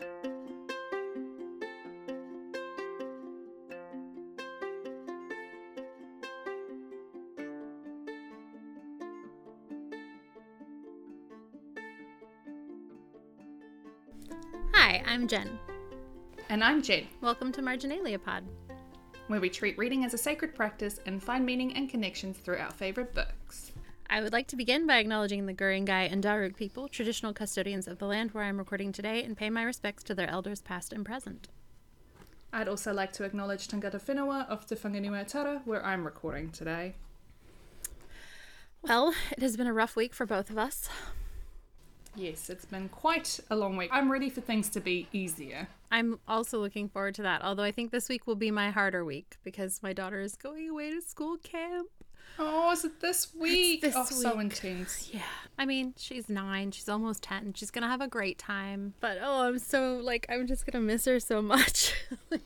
Hi, I'm Jen. And I'm Jen, Welcome to Marginalia Pod. where we treat reading as a sacred practice and find meaning and connections through our favourite books. I would like to begin by acknowledging the Guringai and Darug people, traditional custodians of the land where I'm recording today, and pay my respects to their elders past and present. I'd also like to acknowledge Tangata Whenua of Te Whanganui Tara, where I'm recording today. Well, it has been a rough week for both of us. Yes, it's been quite a long week. I'm ready for things to be easier. I'm also looking forward to that, although I think this week will be my harder week because my daughter is going away to school camp. Oh, is it this week? this oh, so week. intense. Yeah. I mean, she's nine, she's almost 10, she's gonna have a great time. But oh, I'm so, like, I'm just gonna miss her so much. Oh,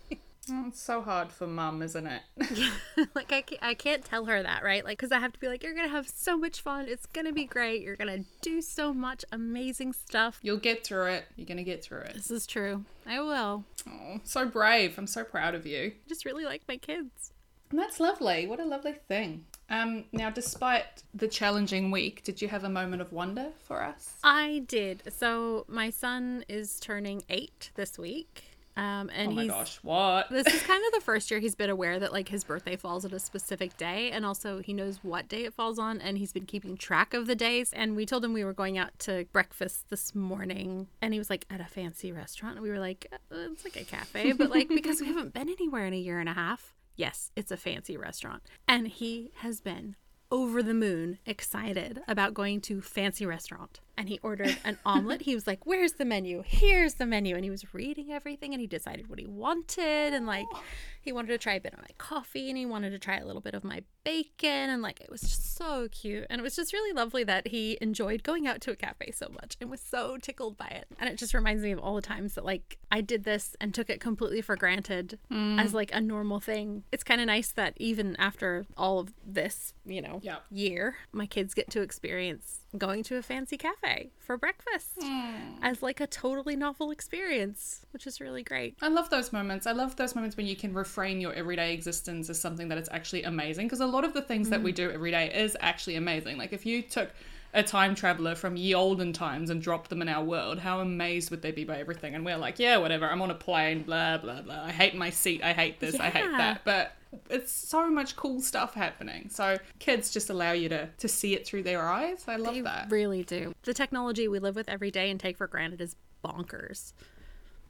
it's so hard for mum, isn't it? like I can't, I can't tell her that right like because i have to be like you're gonna have so much fun it's gonna be great you're gonna do so much amazing stuff You'll get through it. You're going to get through it. this is true i will Oh, so brave. I'm so proud of you. I just really like my kids And that's lovely. What a lovely thing. Um, now, despite the challenging week, did you have a moment of wonder for us? i did so my son is turning eight this week um and oh my he's gosh, what? this is kind of the first year he's been aware that like his birthday falls at a specific day and also he knows what day it falls on and he's been keeping track of the days and we told him we were going out to breakfast this morning and he was like at a fancy restaurant and we were like "Uh, it's like a cafe but like because we haven't been anywhere in a year and a half yes it's a fancy restaurant. And he has been over the moon excited about going to fancy restaurant and he ordered an omelet. He was like where's the menu? Here's the menu. And he was reading everything and he decided what he wanted and like oh. he wanted to try a bit of my coffee and he wanted to try a little bit of my bacon and like it was just so cute. And it was just really lovely that he enjoyed going out to a cafe so much and was so tickled by it. And it just reminds me of all the times that like i did this and took it completely for granted mm. as like a normal thing. It's kind of nice that even after all of this you know Yeah. year my kids get to experience going to a fancy cafe for breakfast hmm. as like a totally novel experience which is really great I love those moments. I love those moments when you can reframe your everyday existence as something that is actually amazing. Because a lot of the things that we mm. do every day is actually amazing. Like if you took a time traveler from ye olden times and dropped them in our world, how amazed would they be by everything? And we're like, yeah, whatever. I'm on a plane, blah blah blah. I hate my seat. I hate this. I hate that. But it's so much cool stuff happening. So kids just allow you to to see it through their eyes. I love They that. really do. The technology we live with every day and take for granted is bonkers.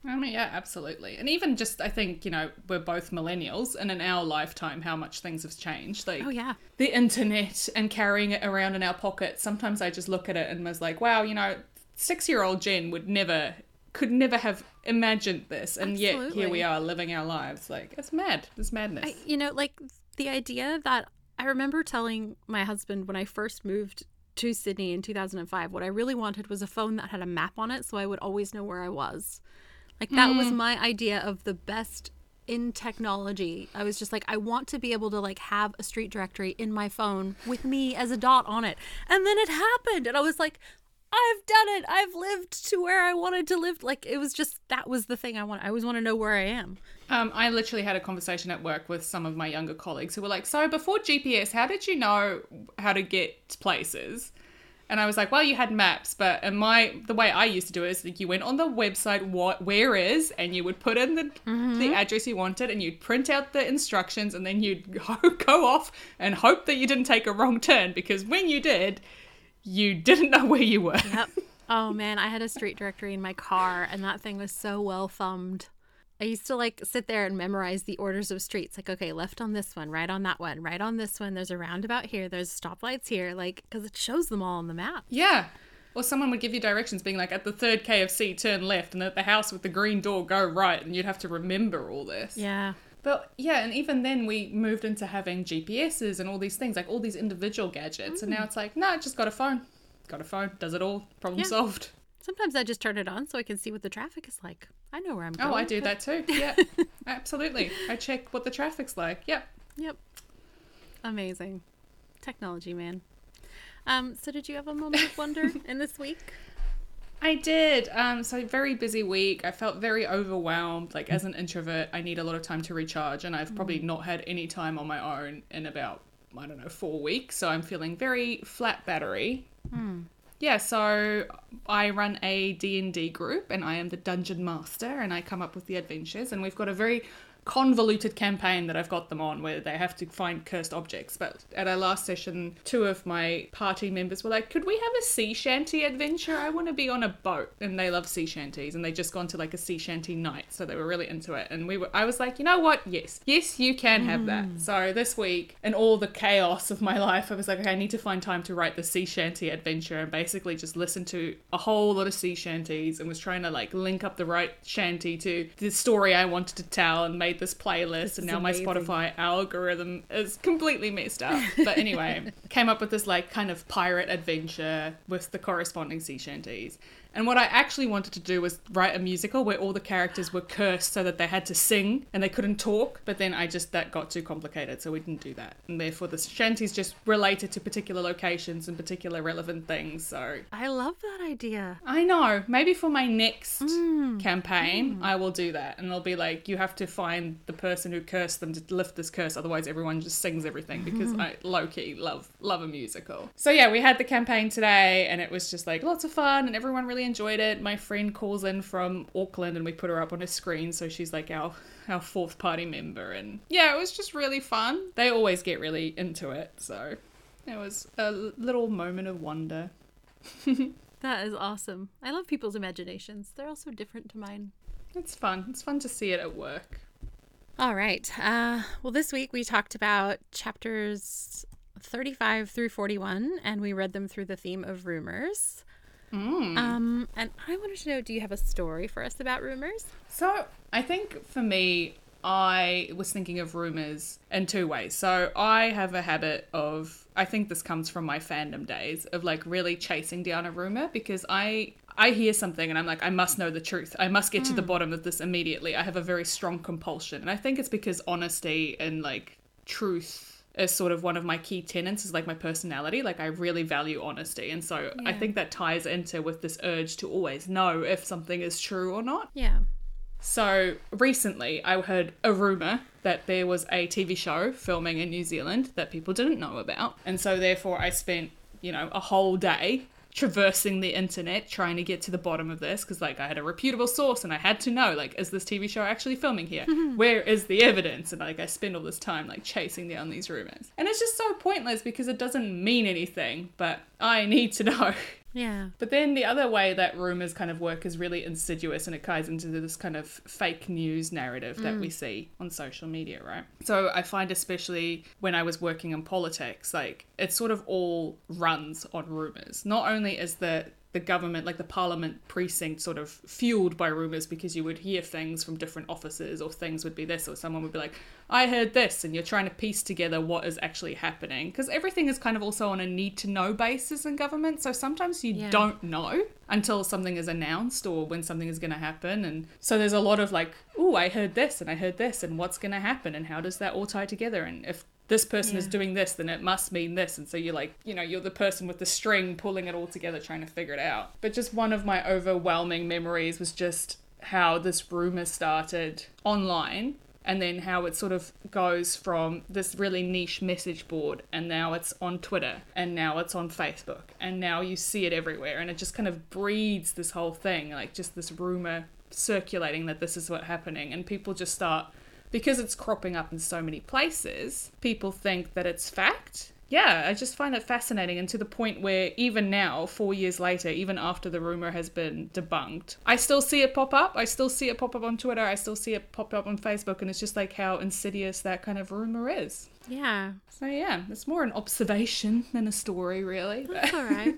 I mean, yeah, absolutely. And even just, I think, you know, we're both millennials, and in our lifetime, how much things have changed. Like, Oh yeah. the internet and carrying it around in our pockets. Sometimes I just look at it and was like, wow, you know, six year old Jen would never, could never have imagined this. And yet here we are living our lives. Like, it's mad. It's madness. I, you know, like the idea that I remember telling my husband when I first moved to Sydney in 2005, what I really wanted was a phone that had a map on it so I would always know where I was. Like that was mm. my idea of the best in technology. I was just like I want to be able to like have a street directory in my phone with me as a dot on it. And then it happened and I was like I've done it. I've lived to where I wanted to live. Like it was just that was the thing I want. I always want to know where I am. Um, I literally had a conversation at work with some of my younger colleagues who were like, "So before GPS, how did you know how to get places?" And I was like, "Well, you had maps, but and my the way I used to do it is like you went on the website what where is, and you would put in the the address you wanted, and you'd print out the instructions, and then you'd go, go off and hope that you didn't take a wrong turn because when you did, you didn't know where you were." Yep. Oh man, I had a street directory in my car and that thing was so well thumbed. I used to like sit there and memorize the orders of streets. Like, okay, left on this one, right on that one, right on this one. There's a roundabout here. There's stoplights here. Like, because it shows them all on the map. Yeah. Or someone would give you directions being like, at the third KFC, turn left, and at the house with the green door, go right, and you'd have to remember all this. Yeah. But yeah, and even then we moved into having GPSs and all these things, like all these individual gadgets, and now it's like, no, just got a phone. Got a phone, does it all, problem Yeah. solved. Sometimes I just turn it on so I can see what the traffic is like. I know where I'm going. Oh, I do that too. Yeah, absolutely. I check what the traffic's like. Yep. Yep. Amazing. Technology, man. Um, so did you have a moment of wonder in this week? I did. Um, so very busy week. I felt very overwhelmed. Like as an introvert, I need a lot of time to recharge, and I've probably not had any time on my own in about I don't know four weeks. So I'm feeling very flat battery. Yeah, so I run a D&D group and I am the dungeon master and I come up with the adventures and we've got a very convoluted campaign that I've got them on where they have to find cursed objects. But at our last session, two of my party members were like, "Could we have a sea shanty adventure? I want to be on a boat." And they love sea shanties and they just gone to like a sea shanty night, so they were really into it. And we were I was like, "You know what? Yes. Yes, you can have that." Mm. So this week, in all the chaos of my life, I was like, "Okay, I need to find time to write the sea shanty adventure and basically just listen to a whole lot of sea shanties and was trying to like link up the right shanty to the story I wanted to tell and made this playlist and now my. Spotify algorithm is completely messed up. But anyway, came up with this like kind of pirate adventure with the corresponding sea shanties. And what I actually wanted to do was write a musical where all the characters were cursed so that they had to sing and they couldn't talk. But then I just, that got too complicated, so we didn't do that. And therefore, the shanties just related to particular locations and particular relevant things. So I love that idea. I know. Maybe for my next mm. campaign, mm. I will do that. And it'll be like, you have to find the person who cursed them to lift this curse. Otherwise, everyone just sings everything because mm-hmm. I low key love love a musical. So yeah, we had the campaign today, and it was just like lots of fun, and everyone really enjoyed it. My friend calls in from Auckland, and we put her up on a screen, so she's like our our fourth party member, and yeah, it was just really fun. They always get really into it, so it was a little moment of wonder. That is awesome. I love people's imaginations. They're also different to mine. It's fun. It's fun to see it at work. All right. Uh, well, this week we talked about chapters 35 through 41, and we read them through the theme of rumors. Um, and I wanted to know do you have a story for us about rumors? So I think for me, I was thinking of rumors in two ways. So I have a habit of, I think this comes from my fandom days, of like really chasing down a rumor because I. I hear something and I'm like, I must know the truth. I must get to the bottom of this immediately. I have a very strong compulsion. And I think it's because honesty and like truth is sort of one of my key tenets is like my personality like i really value honesty and so i think that ties into with this urge to always know if something is true or not Yeah. so recently, I heard a rumor that there was a TV show filming in New Zealand that people didn't know about. And so, therefore, I spent, you know, a whole day traversing the internet trying to get to the bottom of this because, like, I had a reputable source and I had to know, like, is this TV show actually filming here? Where is the evidence? And, like, I spend all this time, like, chasing down these rumors. And it's just so pointless because it doesn't mean anything, but I need to know. Yeah. But then the other way that rumors kind of work is really insidious and it ties into this kind of fake news narrative that we mm. see on social media, right? So I find especially when I was working in politics, like it sort of all runs on rumors. Not only is the the government, like the parliament precinct, sort of fueled by rumors because you would hear things from different offices, or things would be this, or someone would be like, I heard this, and you're trying to piece together what is actually happening. Because everything is kind of also on a need to know basis in government. So sometimes you Yeah. don't know until something is announced or when something is going to happen. And so there's a lot of like, oh, I heard this, and I heard this, and what's going to happen, and how does that all tie together? And if this person is doing this, then it must mean this. And so you're like, you know, you're the person with the string pulling it all together, trying to figure it out. But just one of my overwhelming memories was just how this rumor started online and then how it sort of goes from this really niche message board and now it's on Twitter and now it's on Facebook and now you see it everywhere and it just kind of breeds this whole thing like just this rumor circulating that this is what's happening and people just start because it's cropping up in so many places, people think that it's fact. Yeah, I just find it fascinating, and to the point where even now, four years later, even after the rumor has been debunked, I still see it pop up. I still see it pop up on Twitter. I still see it pop up on Facebook, and it's just like how insidious that kind of rumor is. Yeah. So, yeah, it's more an observation than a story, really. That's all right.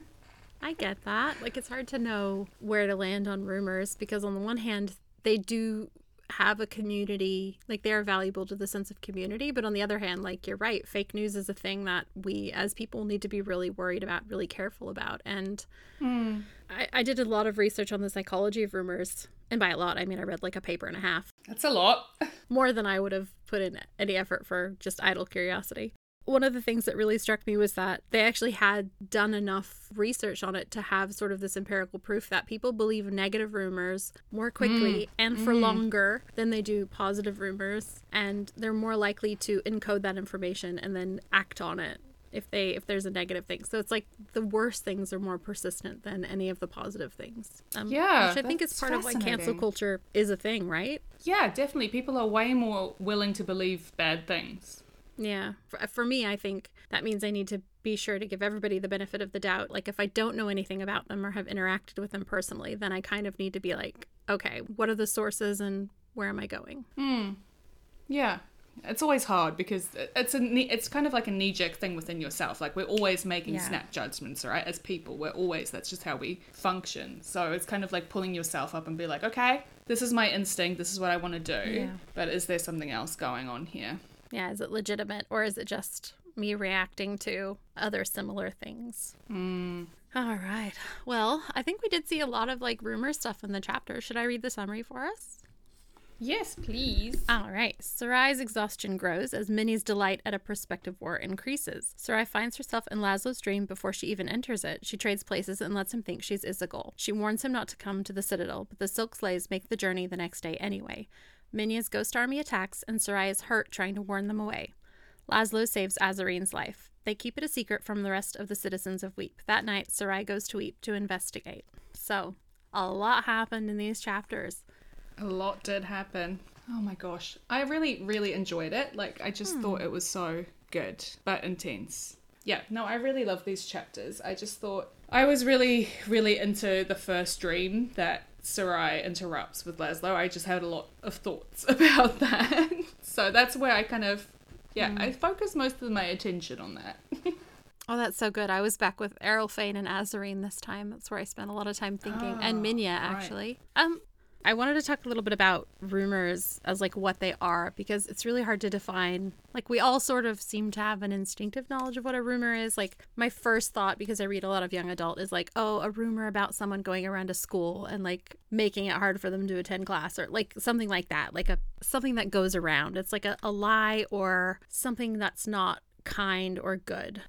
I get that. Like, it's hard to know where to land on rumors because, on the one hand, they do have a community, like, they are valuable to the sense of community. But on the other hand, like, you're right, fake news is a thing that we as people need to be really worried about, really careful about. And hmm. I, I did a lot of research on the psychology of rumors. And by a lot, I mean, I read like a paper and a half, That's a lot. more than I would have put in any effort for just idle curiosity. One of the things that really struck me was that they actually had done enough research on it to have sort of this empirical proof that people believe negative rumors more quickly and for longer than they do positive rumors and they're more likely to encode that information and then act on it if they if there's a negative thing. So it's like the worst things are more persistent than any of the positive things um, Yeah, which i think is part of why cancel culture is a thing right? Yeah, definitely. People are way more willing to believe bad things. Yeah. For, uh, for me, I think that means I need to be sure to give everybody the benefit of the doubt. Like, if I don't know anything about them or have interacted with them personally, then I kind of need to be like, okay, what are the sources and where am I going? Hmm. Yeah. It's always hard because it's a it's kind of like a knee jerk thing within yourself. Like we're always making Yeah. snap judgments, right? As people, we're always that's just how we function. So it's kind of like pulling yourself up and be like, okay, this is my instinct. This is what I want to do. Yeah. But is there something else going on here? Yeah, is it legitimate or is it just me reacting to other similar things? Hmm. All right. Well, I think we did see a lot of like rumor stuff in the chapter. Should I read the summary for us? Yes, please. All right. Sarai's exhaustion grows as Minya's delight at a prospective war increases. Sarai finds herself in Laszlo's dream before she even enters it. She trades places and lets him think she's Isagol. She warns him not to come to the Citadel, but the Silk Sleighs make the journey the next day anyway. Minya's ghost army attacks, and Sarai is hurt trying to warn them away. Laszlo saves Azareen's life. They keep it a secret from the rest of the citizens of Weep. That night, Sarai goes to Weep to investigate. So, a lot happened in these chapters. A lot did happen. Oh my gosh. I really, really enjoyed it. Like, I just hmm. thought it was so good, but intense. Yeah, no, I really love these chapters. I just thought I was really, really into the first dream that Sarai interrupts with Laszlo. I just had a lot of thoughts about that. so that's where I kind of, yeah, I focus most of my attention on that. Oh, that's so good. I was back with Eril-Fane and Azareen this time. That's where I spent a lot of time thinking. and Minya, actually. Um, I wanted to talk a little bit about rumors as like what they are because it's really hard to define. Like we all sort of seem to have an instinctive knowledge of what a rumor is. Like my first thought because I read a lot of young adult is like, "Oh, a rumor about someone going around a school and like making it hard for them to attend class or like something like that. Like a something that goes around. It's like a, a lie or something that's not kind or good."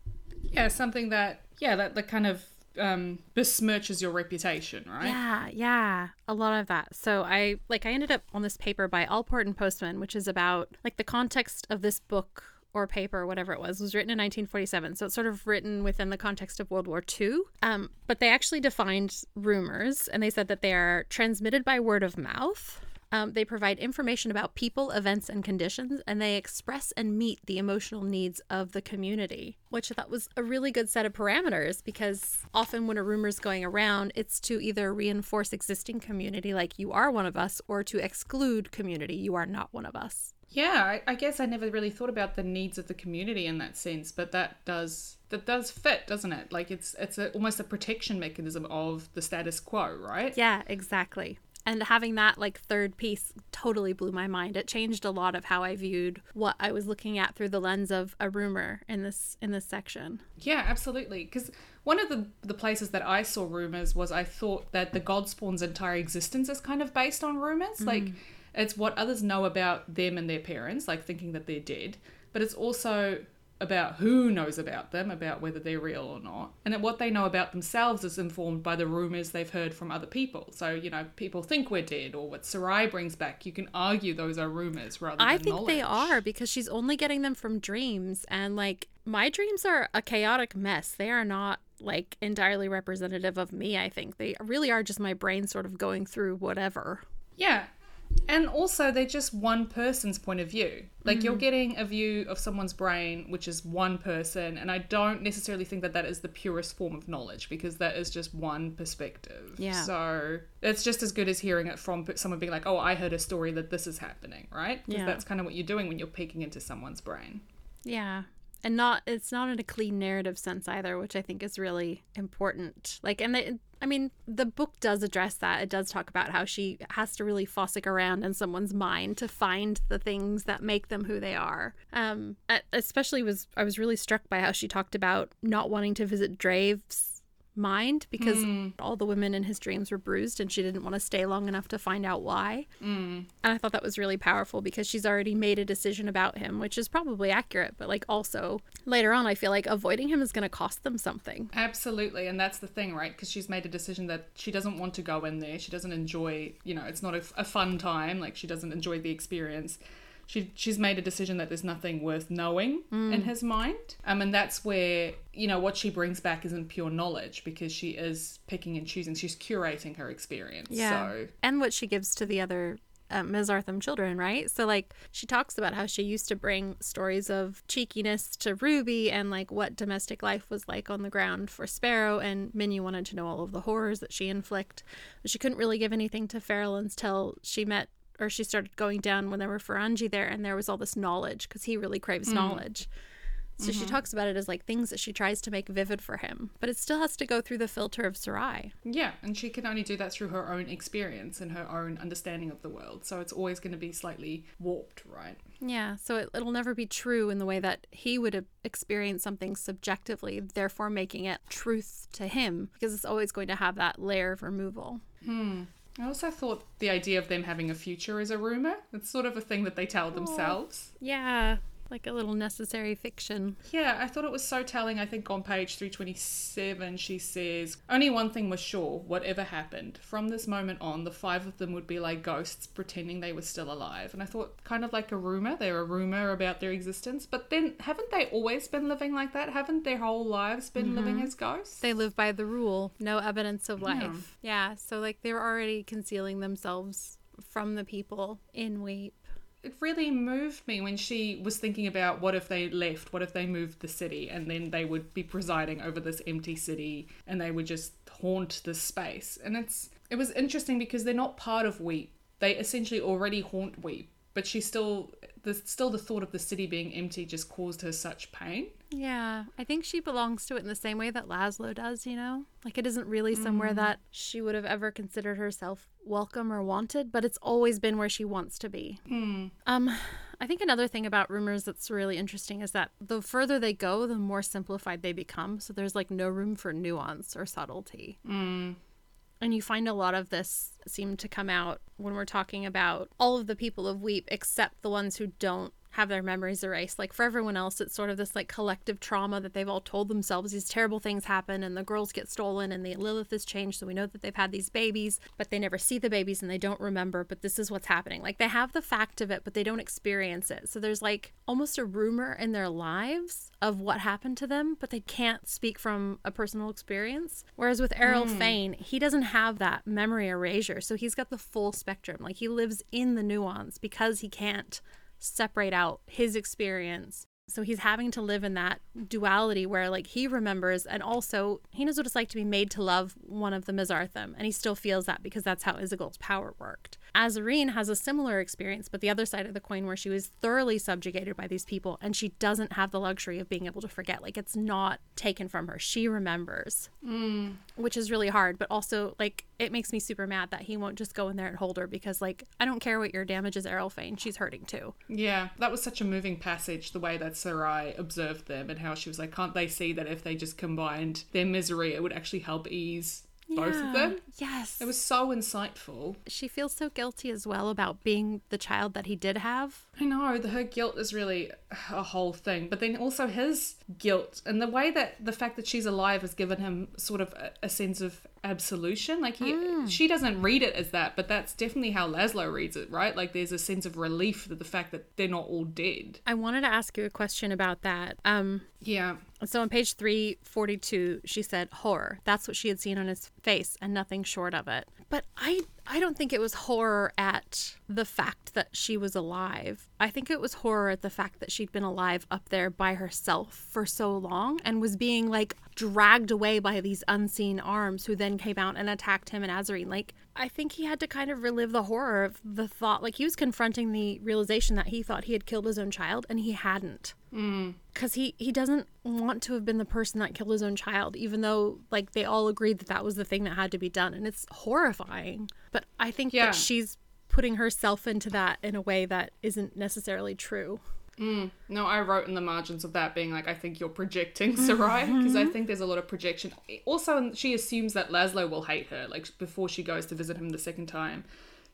yeah, something that, yeah, that, that kind of um, besmirches your reputation, right? Yeah, yeah, a lot of that. So I like I ended up on this paper by Allport and Postman, which is about like the context of this book or paper, or whatever it was, was written in 1947. So it's sort of written within the context of World War II. Um, but they actually defined rumors, and they said that they are transmitted by word of mouth. Um, they provide information about people, events, and conditions, and they express and meet the emotional needs of the community, which I thought was a really good set of parameters because often when a rumor is going around, it's to either reinforce existing community, like you are one of us, or to exclude community, you are not one of us. Yeah, I, I guess I never really thought about the needs of the community in that sense, but that does that does fit, doesn't it? Like it's it's a, almost a protection mechanism of the status quo, right? Yeah, exactly. And having that like third piece totally blew my mind. It changed a lot of how I viewed what I was looking at through the lens of a rumor in this in this section. Yeah, absolutely. Because one of the the places that I saw rumors was I thought that the Godspawn's entire existence is kind of based on rumors. Mm-hmm. Like it's what others know about them and their parents, like thinking that they're dead, but it's also about who knows about them, about whether they're real or not. And that what they know about themselves is informed by the rumors they've heard from other people. So, you know, people think we're dead or what Sarai brings back, you can argue those are rumors rather than knowledge. I think they are because she's only getting them from dreams and like my dreams are a chaotic mess. They are not like entirely representative of me, I think. They really are just my brain sort of going through whatever. Yeah. And also, they're just one person's point of view. Like, you're mm-hmm. getting a view of someone's brain, which is one person, and I don't necessarily think that that is the purest form of knowledge because that is just one perspective. Yeah. So, it's just as good as hearing it from someone being like, oh, I heard a story that this is happening, right? Because Yeah. that's kind of what you're doing when you're peeking into someone's brain. Yeah. And not it's not in a clean narrative sense either, which I think is really important. Like and I mean, the book does address that. It does talk about how she has to really fossick around in someone's mind to find the things that make them who they are. Um especially was I was really struck by how she talked about not wanting to visit Drave's mind because all the women in his dreams were bruised and she didn't want to stay long enough to find out why. Mm. And I thought that was really powerful because she's already made a decision about him, which is probably accurate, but like also later on, I feel like avoiding him is going to cost them something. Absolutely. And that's the thing, right? Because she's made a decision that she doesn't want to go in there. She doesn't enjoy, you know, it's not a, a fun time. Like she doesn't enjoy the experience she she's made a decision that there's nothing worth knowing mm. in his mind. Um, and that's where you know what she brings back isn't pure knowledge because she is picking and choosing. She's curating her experience. Yeah, so. and what she gives to the other uh, Mesarthim children, right? So, like, she talks about how she used to bring stories of cheekiness to Ruby and, like, what domestic life was like on the ground for Sparrow. And Minya wanted to know all of the horrors that she inflict. But she couldn't really give anything to Feral until she met or she started going down when there were Faranji there and there was all this knowledge because he really craves mm. knowledge. So mm-hmm. she talks about it as like things that she tries to make vivid for him, but it still has to go through the filter of Sarai. Yeah, and she can only do that through her own experience and her own understanding of the world. So it's always going to be slightly warped, right? Yeah, so it, it'll never be true in the way that he would experience something subjectively, therefore making it truth to him, because it's always going to have that layer of removal. Hmm. I also thought the idea of them having a future is a rumor. It's sort of a thing that they tell themselves. Yeah, like a little necessary fiction. Yeah, I thought it was so telling. I think on page 327, she says, Only one thing was sure whatever happened. From this moment on, the five of them would be like ghosts pretending they were still alive. And I thought, kind of like a rumor. They're a rumor about their existence. But then, haven't they always been living like that? Haven't their whole lives been mm-hmm. living as ghosts? They live by the rule no evidence of life. Yeah, yeah so like they were already concealing themselves from the people in Weep it really moved me when she was thinking about what if they left, what if they moved the city, and then they would be presiding over this empty city and they would just haunt this space. And it's it was interesting because they're not part of Weep. They essentially already haunt Weep, but she still the still the thought of the city being empty just caused her such pain. Yeah, I think she belongs to it in the same way that Laszlo does, you know? Like it isn't really somewhere mm. that she would have ever considered herself welcome or wanted, but it's always been where she wants to be. Mm. Um I think another thing about rumors that's really interesting is that the further they go, the more simplified they become. So there's like no room for nuance or subtlety. Mm. And you find a lot of this seem to come out when we're talking about all of the people of Weep except the ones who don't have their memories erased. Like for everyone else, it's sort of this like collective trauma that they've all told themselves these terrible things happen and the girls get stolen and the Lilith is changed. So we know that they've had these babies, but they never see the babies and they don't remember, but this is what's happening. Like they have the fact of it, but they don't experience it. So there's like almost a rumor in their lives of what happened to them, but they can't speak from a personal experience. Whereas with Errol mm. Fane, he doesn't have that memory erasure. So he's got the full spectrum. Like he lives in the nuance because he can't separate out his experience. So he's having to live in that duality where, like, he remembers and also he knows what it's like to be made to love one of the Mesarthim, and he still feels that because that's how Isagol's power worked. Azareen has a similar experience, but the other side of the coin where she was thoroughly subjugated by these people and she doesn't have the luxury of being able to forget. Like, it's not taken from her. She remembers, mm. which is really hard, but also, like, it makes me super mad that he won't just go in there and hold her because like I don't care what your damage is Eril-Fane, she's hurting too. Yeah, that was such a moving passage, the way that Sarai observed them and how she was like, Can't they see that if they just combined their misery it would actually help ease both of them. Yes. It was so insightful. She feels so guilty as well about being the child that he did have. I know, her guilt is really a whole thing, but then also his guilt and the way that the fact that she's alive has given him sort of a, a sense of absolution. Like he, mm. she doesn't read it as that, but that's definitely how Laszlo reads it, right? Like there's a sense of relief that the fact that they're not all dead. I wanted to ask you a question about that. Um, yeah. So on page 342, she said horror. That's what she had seen on his face and nothing short of it. But I I don't think it was horror at the fact that she was alive. I think it was horror at the fact that she'd been alive up there by herself for so long and was being like dragged away by these unseen arms who then came out and attacked him and Azareen. Like, I think he had to kind of relive the horror of the thought. Like, he was confronting the realization that he thought he had killed his own child and he hadn't. Because mm. he, he doesn't want to have been the person that killed his own child, even though, like, they all agreed that that was the thing that had to be done. And it's horrifying. But I think yeah. that she's putting herself into that in a way that isn't necessarily true. Mm. No, I wrote in the margins of that being like, I think you're projecting Sarai because I mm-hmm. think there's a lot of projection. Also, she assumes that Laszlo will hate her, like before she goes to visit him the second time.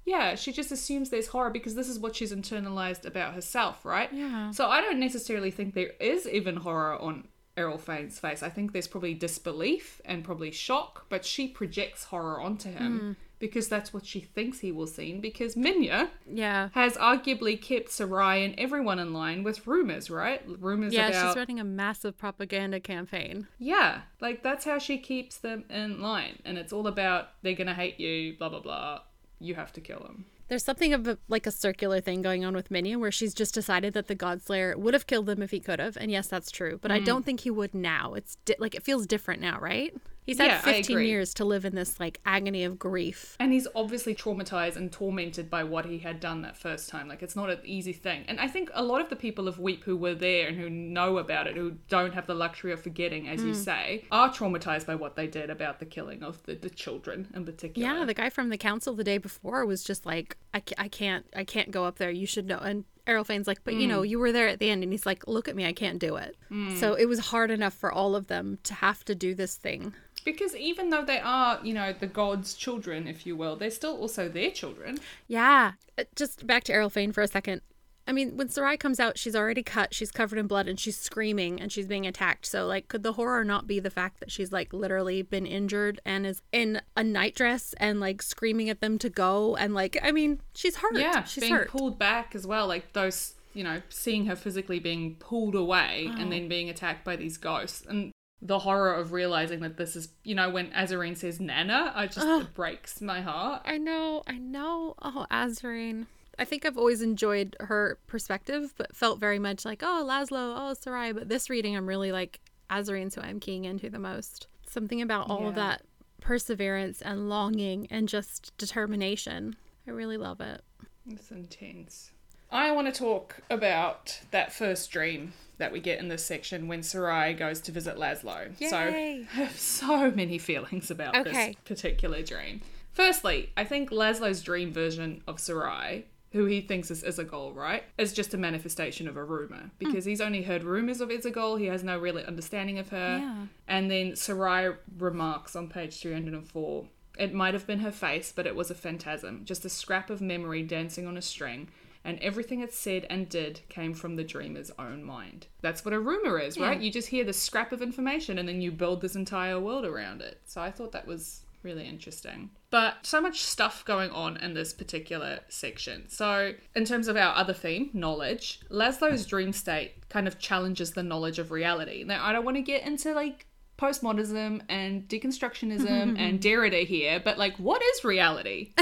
Yeah, she just assumes there's horror because this is what she's internalized about herself, right? Yeah. So I don't necessarily think there is even horror on Eril-Fane's face. I think there's probably disbelief and probably shock, but she projects horror onto him mm. Because that's what she thinks he will see. Because Minya Yeah. has arguably kept Sarai and everyone in line with rumors, right? Rumors about Yeah, about she's running a massive propaganda campaign. yeah, like that's how she keeps them in line, and it's all about they're gonna hate you, blah blah blah. You have to kill them. There's something of a, like a circular thing going on with Minya where she's just decided that the Godslayer would have killed them if he could have. And yes, that's true. But I Mm. don't think he would now. It's di- like it feels different now, right? He's had Yeah, 15 years to live in this like agony of grief. And he's obviously traumatized and tormented by what he had done that first time. Like it's not an easy thing. And I think a lot of the people of Weep who were there and who know about it, who don't have the luxury of forgetting, as Hmm. you say, are traumatized by what they did about the killing of the, the children in particular. Yeah, the guy from the council the day before was just like, I, I can't, I can't go up there. You should know. And Eril-Fane's like, but you Mm. know, you were there at the end. And he's like, look at me, I can't do it. So it was hard enough for all of them to have to do this thing. Because even though they are, you know, the god's children, if you will, they're still also their children. Yeah. Uh, Just back to Eril-Fane for a second. I mean, when Sarai comes out, she's already cut, she's covered in blood, and she's screaming and she's being attacked. So, like, could the horror not be the fact that she's, like, literally been injured and is in a nightdress and, like, screaming at them to go? And, like, I mean, she's hurt. Yeah, she's being hurt. pulled back as well, like those, you know, seeing her physically being pulled away Oh. and then oh. being attacked by these ghosts. And the horror of realizing that this is, you know, when Azareen says Nana, I just, it breaks my heart. I know, I know. Oh, Azareen. I think I've always enjoyed her perspective, but felt very much like, oh, Laszlo, oh, Sarai. But this reading, I'm really like, Azareen's who I'm keying into the most. Something about all of that perseverance and longing and just determination. I really love it. It's intense. I want to talk about that first dream that we get in this section when Sarai goes to visit Laszlo. So I have so many feelings about Okay. this particular dream. Firstly, I think Laszlo's dream version of Sarai, who he thinks is Isagol, right, is just a manifestation of a rumor hmm. because he's only heard rumors of Isagol. He has no real understanding of her. Yeah. And then Sarai remarks on page 304 it might have been her face, but it was a phantasm, just a scrap of memory dancing on a string, and everything it said and did came from the dreamer's own mind. That's what a rumor is, right? You just hear the scrap of information and then you build this entire world around it. So I thought that was really interesting. But so much stuff going on in this particular section. So, in terms of our other theme, knowledge, Laszlo's dream state kind of challenges the knowledge of reality. Now, I don't want to get into like postmodernism and deconstructionism and Derrida here, but like, what is reality?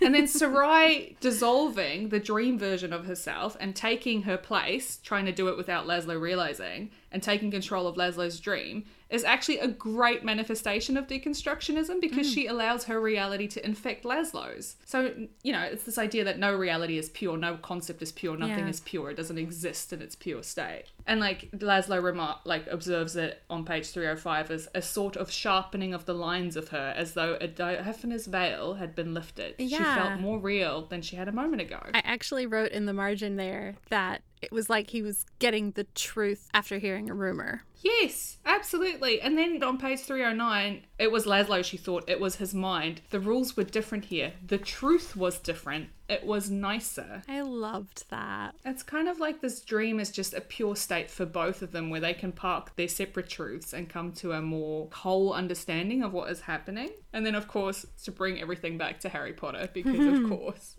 and then Sarai dissolving the dream version of herself and taking her place, trying to do it without Laszlo realizing, and taking control of Laszlo's dream is actually a great manifestation of deconstructionism because mm. she allows her reality to infect Laszlo's. So, you know, it's this idea that no reality is pure, no concept is pure, nothing Yeah. is pure, it doesn't exist in its pure state. And like Laszlo remark like observes it on page 305 as a sort of sharpening of the lines of her as though a diaphanous veil had been lifted. Yeah. She felt more real than she had a moment ago. I actually wrote in the margin there that it was like he was getting the truth after hearing a rumor. Yes, absolutely. And then on page 309, it was Laszlo, she thought it was his mind. The rules were different here. The truth was different. It was nicer. I loved that. It's kind of like this dream is just a pure state for both of them where they can park their separate truths and come to a more whole understanding of what is happening. And then, of course, to bring everything back to Harry Potter, because of course.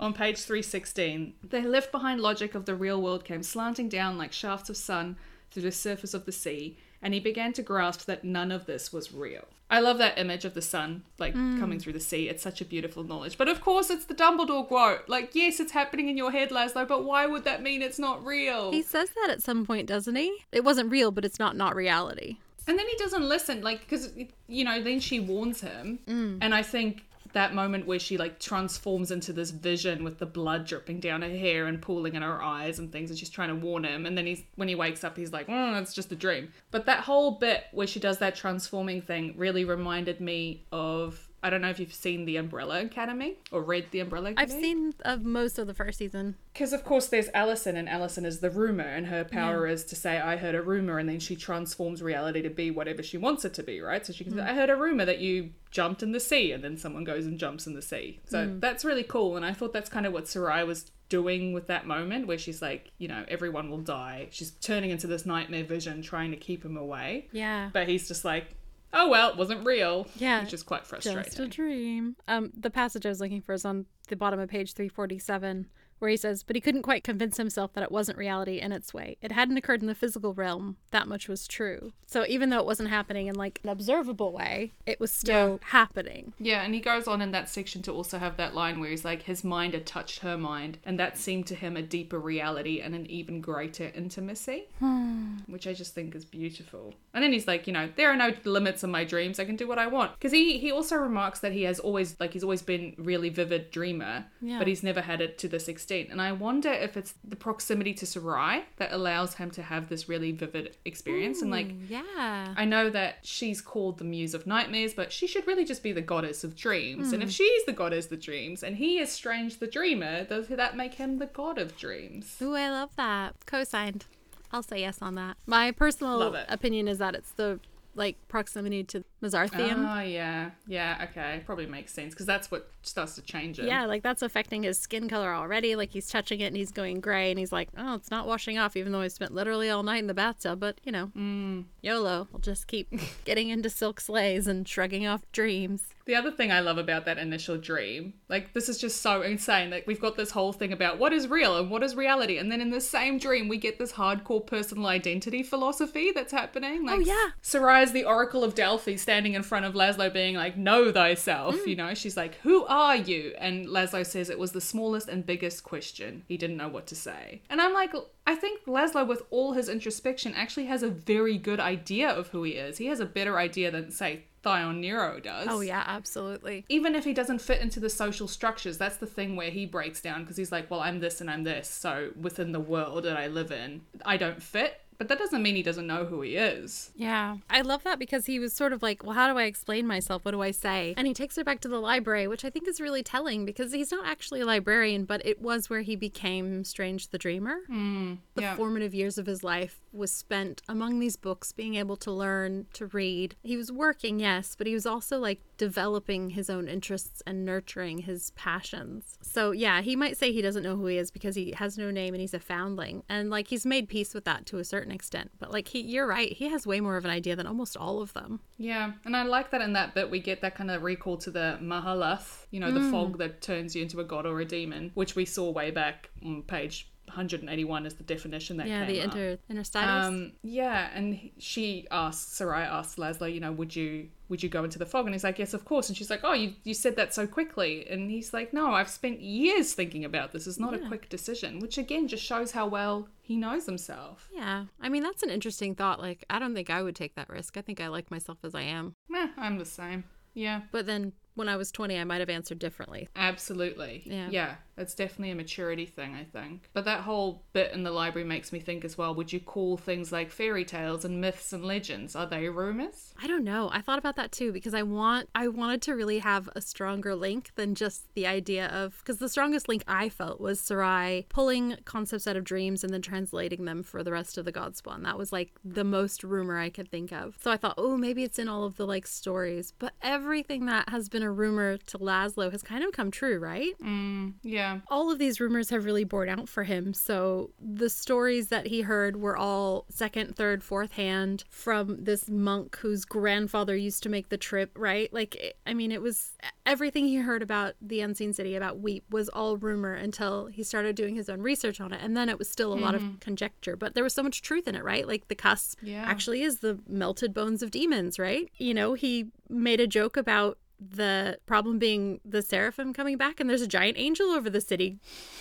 On page 316, the left behind logic of the real world came slanting down like shafts of sun through the surface of the sea, and he began to grasp that none of this was real. I love that image of the sun, like mm. coming through the sea. It's such a beautiful knowledge. But of course, it's the Dumbledore quote. Like, yes, it's happening in your head, Laszlo, but why would that mean it's not real? He says that at some point, doesn't he? It wasn't real, but it's not not reality. And then he doesn't listen, like, because, you know, then she warns him. Mm. And I think that moment where she, like, transforms into this vision with the blood dripping down her hair and pooling in her eyes and things, and she's trying to warn him. And then he's, when he wakes up, he's like, mm, it's just a dream. But that whole bit where she does that transforming thing really reminded me of I don't know if you've seen The Umbrella Academy or read The Umbrella Academy. I've seen of most of the first season. Because, of course, there's Allison, and Allison is the rumor, and her power is to say, I heard a rumor, and then she transforms reality to be whatever she wants it to be, right? So she can say, mm. I heard a rumor that you jumped in the sea, and then someone goes and jumps in the sea. So mm. that's really cool, and I thought that's kind of what Sarai was doing with that moment where she's like, you know, everyone will die. She's turning into this nightmare vision, trying to keep him away. Yeah. But he's just like, oh, well, it wasn't real. Yeah, Which is quite frustrating. Just a dream. Um, the passage I was looking for is on the bottom of page 347, where he says, But he couldn't quite convince himself that it wasn't reality in its way. It hadn't occurred in the physical realm. That much was true. So even though it wasn't happening in like an observable way, it was still happening. Yeah, and he goes on in that section to also have that line where he's like, his mind had touched her mind, and that seemed to him a deeper reality and an even greater intimacy, hmm. which I just think is beautiful. And then he's like, you know, there are no limits on my dreams. I can do what I want. Because he he also remarks that he has always like he's always been really vivid dreamer, Yeah. but he's never had it to this extent. And I wonder if it's the proximity to Sarai that allows him to have this really vivid experience. and like, Yeah. I know that she's called the Muse of Nightmares, but she should really just be the goddess of dreams. And if mm. she's the goddess of dreams and he is Strange the Dreamer, does that make him the god of dreams? Ooh, I love that. Co-signed. I'll say yes on that. My personal opinion is that it's the like proximity to Mazarthian. Oh, yeah. Yeah, okay. Probably makes sense because that's what starts to change it. Yeah, like that's affecting his skin color already. Like he's touching it and he's going gray, and he's like, "Oh, it's not washing off." Even though I spent literally all night in the bathtub, but you know, mm. YOLO. I'll just keep getting into silk sleighs and shrugging off dreams. The other thing I love about that initial dream, like this is just so insane. Like we've got this whole thing about what is real and what is reality, and then in the same dream we get this hardcore personal identity philosophy that's happening. Like, Oh, yeah. Sarai is the Oracle of Delphi standing in front of Laszlo, being like, "Know thyself." Mm. You know, she's like, "Who are you?" And Laszlo says it was the smallest and biggest question. He didn't know what to say, and I'm like. I think Laszlo, with all his introspection, actually has a very good idea of who he is. He has a better idea than, say, Thyon Nero does Oh yeah, absolutely. even if he doesn't fit into the social structures, that's the thing where he breaks down because he's like, well, I'm this and I'm this. So within the world that I live in, I don't fit. But that doesn't mean he doesn't know who he is. Yeah. I love that because he was sort of like, well, how do I explain myself? What do I say? And he takes her back to the library, which I think is really telling because he's not actually a librarian, but it was where he became Strange the Dreamer. Hmm. The yeah. formative years of his life was spent among these books, being able to learn, to read. He was working, yes, but he was also like developing his own interests and nurturing his passions. So, yeah, he might say he doesn't know who he is because he has no name and he's a foundling. And like he's made peace with that to a certain extent. But like he you're right, he has way more of an idea than almost all of them. Yeah, and I like that in that bit we get that kind of recall to the Mahalath, you know, the mm. fog that turns you into a god or a demon, which we saw way back on page 181 is the definition that Yeah, the up. inter interstitials. Um, yeah, and she asks Sarai asks Laszlo, you know, would you would you go into the fog? And he's like, yes, of course. And she's like, oh, you you said that so quickly. And he's like, no, I've spent years thinking about this. It's not a quick decision, which again just shows how well he knows himself. yeah. I mean that's an interesting thought. Like I don't think I would take that risk. I think I like myself as I am. Meh, I'm the same. Yeah, But then when I was 20, I might have answered differently. absolutely. Yeah. yeah, it's definitely a maturity thing, I think. But that whole bit in the library makes me think as well. Would you call things like fairy tales and myths and legends are they rumors? I don't know. I thought about that too because I want I wanted to really have a stronger link than just the idea of because the strongest link I felt was Sarai pulling concepts out of dreams and then translating them for the rest of the Godspawn. That was like the most rumor I could think of. So I thought, oh, maybe it's in all of the like stories. But everything that has been a rumor to Laszlo has kind of come true, right? Mm, yeah. All of these rumors have really borne out for him. So the stories that he heard were all second, third, fourth hand from this monk whose grandfather used to make the trip, right? Like, eh, I mean, it was everything he heard about the Unseen City, about Weep, was all rumor until he started doing his own research on it. And then it was still a lot of hmm. conjecture, but there was so much truth in it, right? Like, the cusp Yeah. actually is the melted bones of demons, right? You know, he made a joke about the problem being the seraphim coming back and there's a giant angel over the city.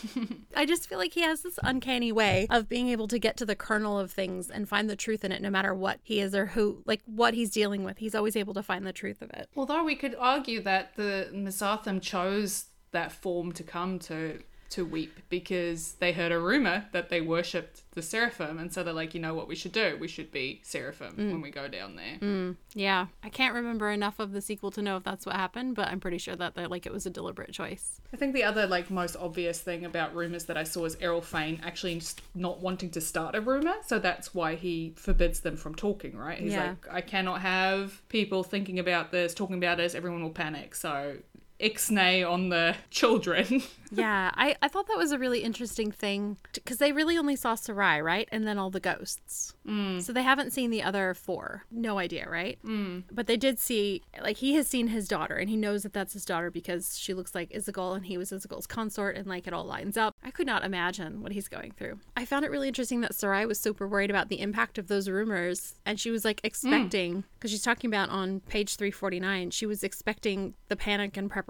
I just feel like he has this uncanny way of being able to get to the kernel of things and find the truth in it no matter what he is or who like what he's dealing with. He's always able to find the truth of it. Although we could argue that the Mesarthim chose that form to come to to weep because they heard a rumor that they worshipped the seraphim and so they're like you know what we should do we should be seraphim mm. when we go down there mm, Yeah. I can't remember enough of the sequel to know if that's what happened, but I'm pretty sure that they, like it was a deliberate choice. I think the other like most obvious thing about rumors that I saw is Eril-Fane actually not wanting to start a rumor, so that's why he forbids them from talking. Right? He's Yeah. like, I cannot have people thinking about this, talking about this. Everyone will panic. So ixnay on the children. yeah, I, I thought that was a really interesting thing because they really only saw Sarai, right? And then all the ghosts. Mm. So they haven't seen the other four. No idea, right? Mm. But they did see, like, he has seen his daughter and he knows that that's his daughter because she looks like Isagol and he was Isagol's consort and, like, it all lines up. I could not imagine what he's going through. I found it really interesting that Sarai was super worried about the impact of those rumors and she was, like, expecting, because she's talking about on page 349, she was expecting the panic and preparation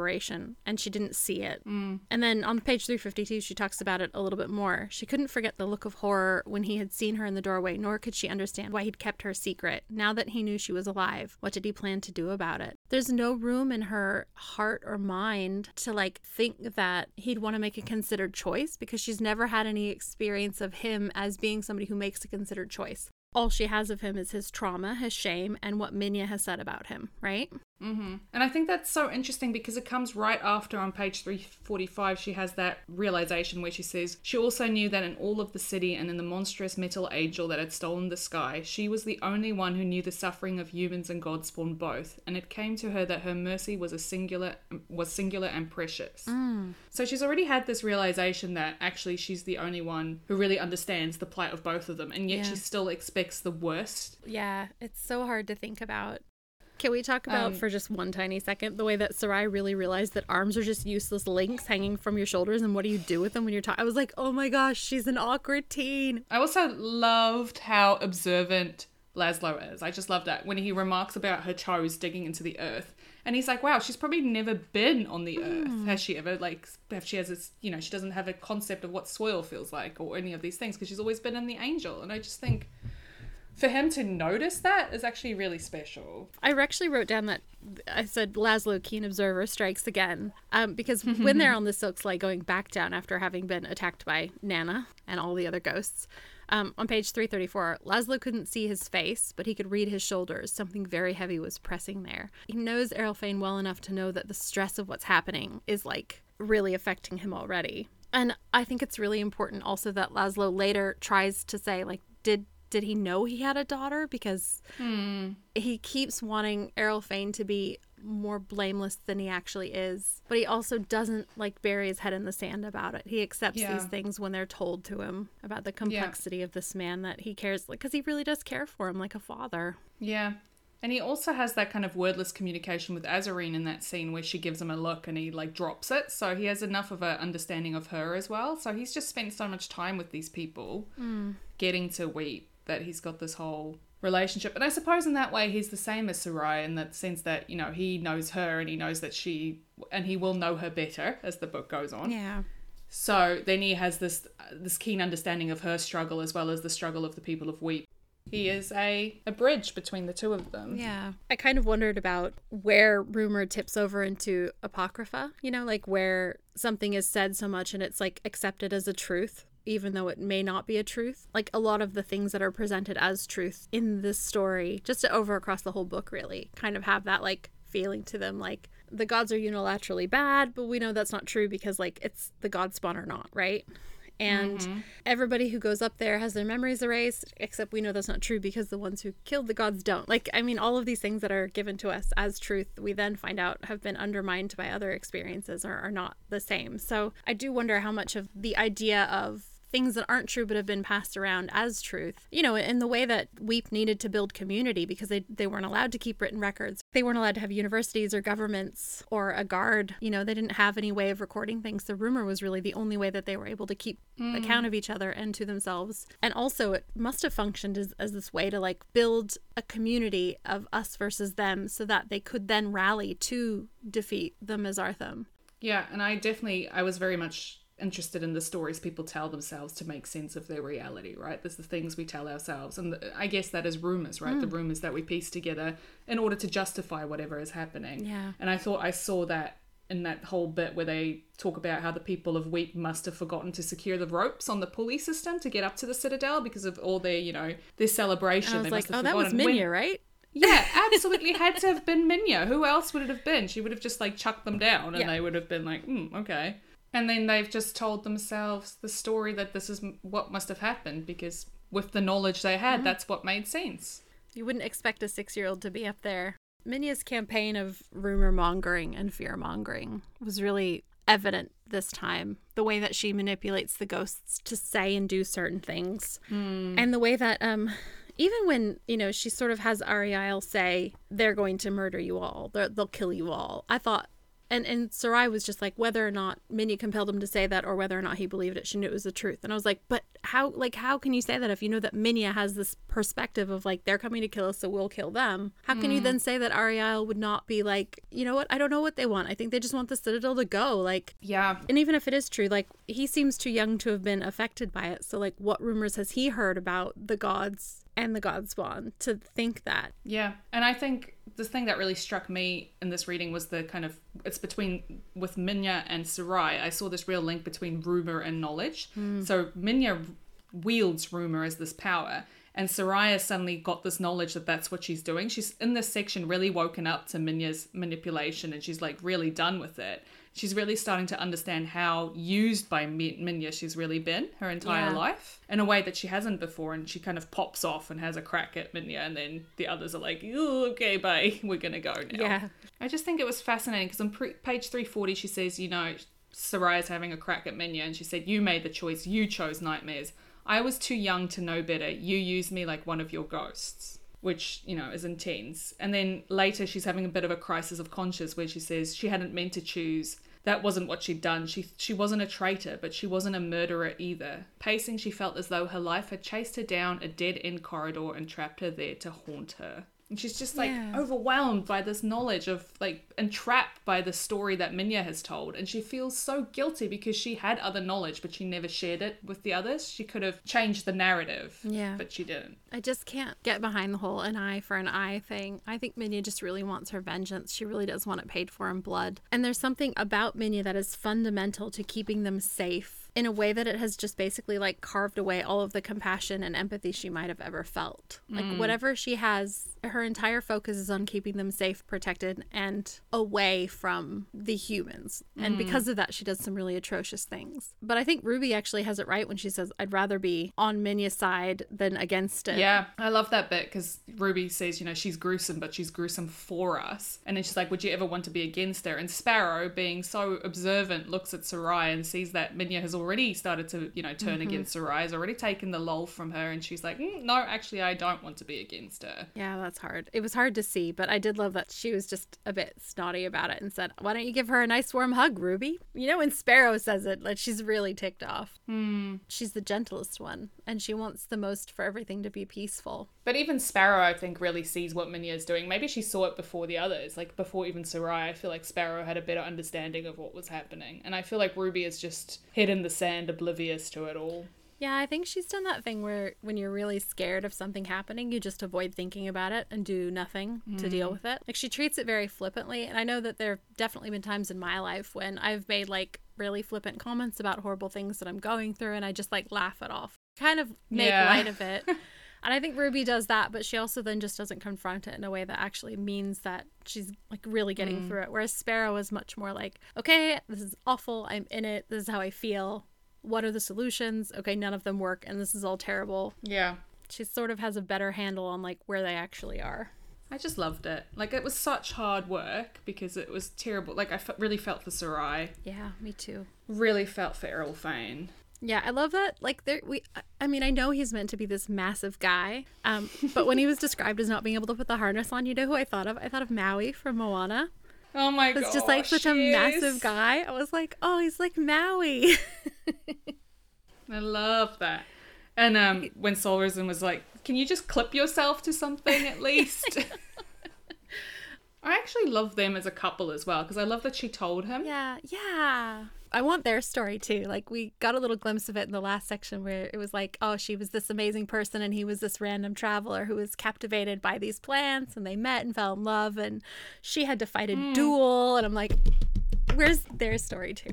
and she didn't see it. Mm. And then on page 352, she talks about it a little bit more. She couldn't forget the look of horror when he had seen her in the doorway, nor could she understand why he'd kept her secret. Now that he knew she was alive, what did he plan to do about it? There's no room in her heart or mind to like think that he'd want to make a considered choice because she's never had any experience of him as being somebody who makes a considered choice. All she has of him is his trauma, his shame, and what Minya has said about him, right? Mm-hmm. And I think that's so interesting because it comes right after on page 345. She has that realization where she says, She also knew that in all of the city and in the monstrous metal angel that had stolen the sky, she was the only one who knew the suffering of humans and God spawn both. And it came to her that her mercy was a singular was singular and precious. Mm. So she's already had this realization that actually she's the only one who really understands the plight of both of them, and yet Yeah. she still expects the worst. Yeah, it's so hard to think about. Can we talk about Um, for just one tiny second the way that Sarai really realized that arms are just useless links hanging from your shoulders, and what do you do with them when you're talking? I was like, oh my gosh, she's an awkward teen. I also loved how observant Laszlo is. I just love that when he remarks about her toes digging into the earth. And he's like, wow, she's probably never been on the earth. Has she ever, like, if she has this, you know, she doesn't have a concept of what soil feels like or any of these things because she's always been in the angel. And I just think for him to notice that is actually really special. I actually wrote down that I said Laszlo, keen observer, strikes again. Um, because when they're on the silk slide going back down after having been attacked by Nana and all the other ghosts, um, on page 334, Laszlo couldn't see his face, but he could read his shoulders. Something very heavy was pressing there. He knows Eril-Fane well enough to know that the stress of what's happening is like really affecting him already. And I think it's really important also that Laszlo later tries to say, like, did did he know he had a daughter? Because hmm. he keeps wanting Eril-Fane to be more blameless than he actually is. But he also doesn't like bury his head in the sand about it. He accepts Yeah. these things when they're told to him about the complexity of this man that he cares like cuz he really does care for him like a father. Yeah. And he also has that kind of wordless communication with Azareen in that scene where she gives him a look and he like drops it. So he has enough of a understanding of her as well. So he's just spent so much time with these people hmm. getting to weep that he's got this whole relationship. And I suppose in that way he's the same as Sarai in that sense that, you know, he knows her and he knows that she and he will know her better as the book goes on. Yeah. So then he has this this keen understanding of her struggle as well as the struggle of the people of Weep. He is a, a bridge between the two of them. Yeah. I kind of wondered about where rumor tips over into apocrypha, you know, like where something is said so much and it's like accepted as a truth, even though it may not be a truth. Like a lot of the things that are presented as truth in this story, just over across the whole book, really kind of have that like feeling to them. Like the gods are unilaterally bad, but we know that's not true because like it's the god spawn or not, right? And mm-hmm. everybody who goes up there has their memories erased, except we know that's not true because the ones who killed the gods don't. Like, I mean, all of these things that are given to us as truth, we then find out have been undermined by other experiences or are not the same. So I do wonder how much of the idea of things that aren't true but have been passed around as truth. You know, in the way that Weep needed to build community because they, they weren't allowed to keep written records. They weren't allowed to have universities or governments or a guard. You know, they didn't have any way of recording things. The rumor was really the only way that they were able to keep hmm. account of each other and to themselves. And also, it must have functioned as, as this way to like build a community of us versus them so that they could then rally to defeat the Mesarthim. Yeah, and I definitely I was very much interested in the stories people tell themselves to make sense of their reality, right? There's the things we tell ourselves, and the, I guess that is rumors, right? The Hmm. rumors that we piece together in order to justify whatever is happening. Yeah. And I thought I saw that in that whole bit where they talk about how the people of Weep must have forgotten to secure the ropes on the pulley system to get up to the citadel because of all their, you know, their celebration. And I was they like, must have oh, that was forgotten. When- Minya, right? yeah, absolutely had to have been Minya. Who else would it have been? She would have just like chucked them down and Yeah. they would have been like, hmm, okay. And then they've just told themselves the story that this is what must have happened because with the knowledge they had, that's what made sense. You wouldn't expect a six year old to be up there. Minya's campaign of rumor mongering and fear mongering was really evident this time. The way that she manipulates the ghosts to say and do certain things. And the way that, um, even when, you know, she sort of has Ariel say, they're going to murder you all, they'll kill you all. I thought, and, and Sarai was just like, whether or not Minya compelled him to say that or whether or not he believed it, she knew it was the truth. And I was like, but how, like, how can you say that if you know that Minya has this perspective of like, they're coming to kill us, so we'll kill them? How can you mm. then say that Ariel would not be like, you know what? I don't know what they want. I think they just want the Citadel to go. Like, Yeah. and even if it is true, like, he seems too young to have been affected by it. So, like, what rumors has he heard about the gods and the god spawn to think that? Yeah, and I think the thing that really struck me in this reading was the kind of it's between with Minya and Sarai. I saw this real link between rumor and knowledge. Hmm. So Minya wields rumor as this power, and Sarai has suddenly got this knowledge that that's what she's doing. She's in this section really woken up to Minya's manipulation, and she's like really done with it. She's really starting to understand how used by Minya she's really been her entire Yeah. life in a way that she hasn't before. And she kind of pops off and has a crack at Minya, and then the others are like, "Ooh, okay, bye, we're gonna go now." Yeah. I just think it was fascinating because on pre- page 340, she says, you know, Sarai's having a crack at Minya, and she said, You made the choice, you chose nightmares. I was too young to know better. You used me like one of your ghosts, which, you know, is intense. And then later, she's having a bit of a crisis of conscience where she says she hadn't meant to choose. That wasn't what she'd done. She she wasn't a traitor, but she wasn't a murderer either. Pacing, she felt as though her life had chased her down a dead end corridor and trapped her there to haunt her. And she's just like Yeah. overwhelmed by this knowledge of like entrapped by the story that Minya has told. And she feels so guilty because she had other knowledge, but she never shared it with the others. She could have changed the narrative. Yeah. But she didn't. I just can't get behind the whole an eye for an eye thing. I think Minya just really wants her vengeance. She really does want it paid for in blood. And there's something about Minya that is fundamental to keeping them safe in a way that it has just basically like carved away all of the compassion and empathy she might have ever felt. Like mm. whatever she has, her entire focus is on keeping them safe, protected, and away from the humans. And because of that, she does some really atrocious things. But I think Ruby actually has it right when she says, I'd rather be on Minya's side than against it. Yeah, I love that bit because Ruby says, you know, she's gruesome, but she's gruesome for us. And then she's like, would you ever want to be against her? And Sparrow, being so observant, looks at Sarai and sees that Minya has already started to, you know, turn against Sarai, has already taken the lull from her. And she's like, mm, no, actually, I don't want to be against her. Yeah, that's hard. It was hard to see, but I did love that she was just a bit snotty about it and said, Why don't you give her a nice warm hug, Ruby? You know, when Sparrow says it, like she's really ticked off. Hmm. She's the gentlest one, and she wants the most for everything to be peaceful. But even Sparrow, I think, really sees what Minya is doing. Maybe she saw it before the others, like before even Sarai. I feel like Sparrow had a better understanding of what was happening. And I feel like Ruby is just head in the sand, oblivious to it all. Yeah, I think she's done that thing where when you're really scared of something happening, you just avoid thinking about it and do nothing to deal mm. with it. Like she treats it very flippantly, and I know that there have definitely been times in my life when I've made like really flippant comments about horrible things that I'm going through and I just like laugh it off. Kind of make Yeah. light of it. And I think Ruby does that, but she also then just doesn't confront it in a way that actually means that she's like really getting mm. through it. Whereas Sparrow is much more like, okay, this is awful. I'm in it. This is how I feel. What are the solutions? Okay, none of them work, and this is all terrible. Yeah. She sort of has a better handle on like where they actually are. I just loved it. Like, it was such hard work because it was terrible. Like, I really felt for Sarai, Yeah, me too. really felt for Eril-Fane. Yeah, I love that. Like there, we. I mean, I know he's meant to be this massive guy, um, but when he was described as not being able to put the harness on, you know who I thought of? I thought of Maui from Moana. Oh my god. It's just like such a massive guy. I was like, oh, he's like Maui. I love that. And um, when Soulzeren was like, can you just clip yourself to something at least? I actually love them as a couple as well because I love that she told him. yeah, yeah. I want their story too. Like we got a little glimpse of it in the last section where it was like, oh, she was this amazing person and he was this random traveler who was captivated by these plants and they met and fell in love and she had to fight a hmm. duel and I'm like, where's their story too?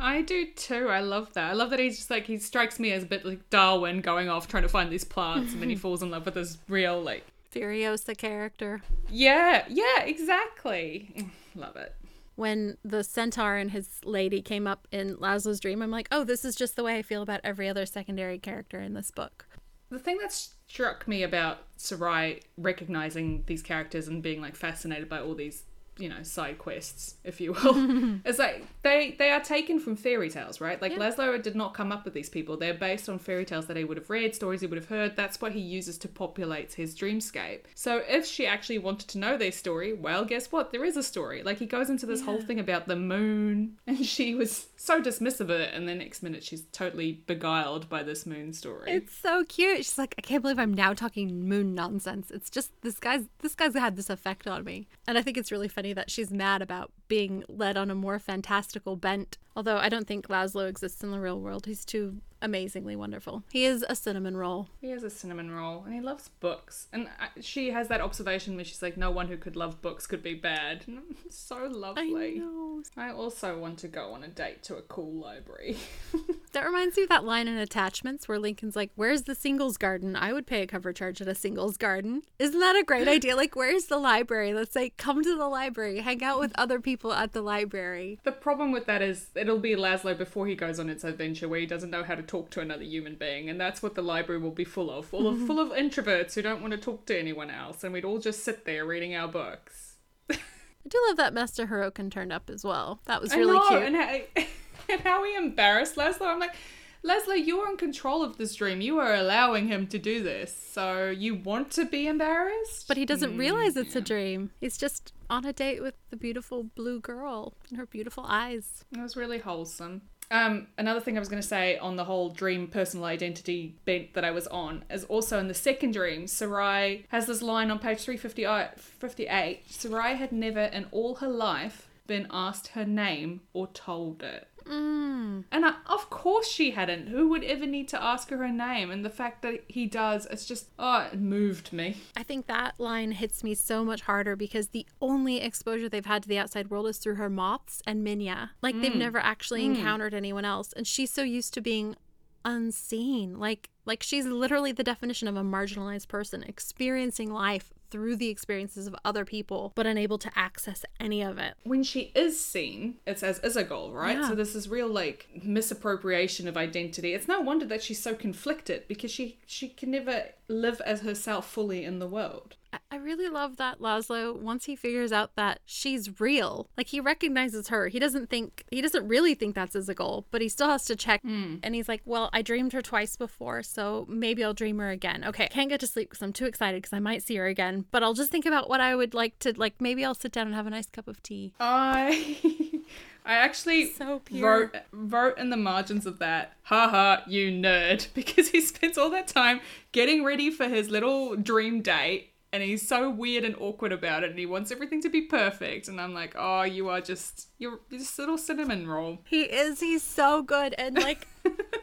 I do too. I love that. I love that he's just like he strikes me as a bit like Darwin going off trying to find these plants, and then he falls in love with this real like Furiosa character. yeah, yeah, exactly. Love it. When the centaur and his lady came up in Laszlo's dream, I'm like, oh, this is just the way I feel about every other secondary character in this book. The thing that struck me about Sarai recognizing these characters and being like fascinated by all these, you know, side quests, if you will, it's like they they are taken from fairy tales, right? Like Yeah. Laszlo did not come up with these people. They're based on fairy tales that he would have read, stories he would have heard. That's what he uses to populate his dreamscape. So if she actually wanted to know their story, well, guess what? There is a story. Like he goes into this whole thing about the moon, and she was so dismissive of it, and the next minute she's totally beguiled by this moon story. It's so cute. She's like, I can't believe I'm now talking moon nonsense. It's just this guy's this guy's had this effect on me. And I think it's really funny that she's mad about being led on a more fantastical bent. Although I don't think Laszlo exists in the real world. He's too amazingly wonderful. He is a cinnamon roll. He is a cinnamon roll and he loves books. And I- she has that observation where she's like, no one who could love books could be bad. So I lovely. know. I also want to go on a date to a cool library. That reminds me of that line in Attachments where Lincoln's like, Where's the singles garden? I would pay a cover charge at a singles garden. Isn't that a great idea? Like, where's the library? Let's say, come to the library, hang out with other people at the library. the problem with that is it'll be Laszlo before he goes on its adventure where he doesn't know how to talk to another human being. And that's what the library will be full of. Full of mm-hmm. full of introverts who don't want to talk to anyone else. And we'd all just sit there reading our books. I do love that Master Hyrrokkin turned up as well. That was really know, cute. And how, and how he embarrassed Laszlo. I'm like, Laszlo, you're in control of this dream. You are allowing him to do this. So you want to be embarrassed? But he doesn't realize it's a mm, dream. He's just on a date with the beautiful blue girl and her beautiful eyes. It was really wholesome. Um, another thing I was going to say on the whole dream personal identity bent that I was on is also in the second dream, Sarai has this line on page 358. Sarai had never in all her life been asked her name or told it. Mm. And I, of course she hadn't. Who would ever need to ask her her name? And the fact that he does, it's just, oh, it moved me. I think that line hits me so much harder because the only exposure they've had to the outside world is through her moths and Minya. Like they've never actually encountered anyone else. And she's so used to being unseen. Like like she's literally the definition of a marginalized person, experiencing life through the experiences of other people, but unable to access any of it. when she is seen, it's as Isagol, right? Yeah. So this is real like misappropriation of identity. It's no wonder that she's so conflicted because she she can never live as herself fully in the world. I- really love that Laszlo, once he figures out that she's real, like he recognizes her. He doesn't think, he doesn't really think that's his goal, but he still has to check. Hmm. And he's like, well, I dreamed her twice before, so maybe I'll dream her again. Okay, can't get to sleep because I'm too excited because I might see her again, but I'll just think about what I would like to, like, maybe I'll sit down and have a nice cup of tea. I I actually So wrote wrote in the margins of that, haha, you nerd, because he spends all that time getting ready for his little dream date. And he's so weird and awkward about it, and he wants everything to be perfect. And I'm like, oh, you are just you're this little cinnamon roll. He is, he's so good. And like,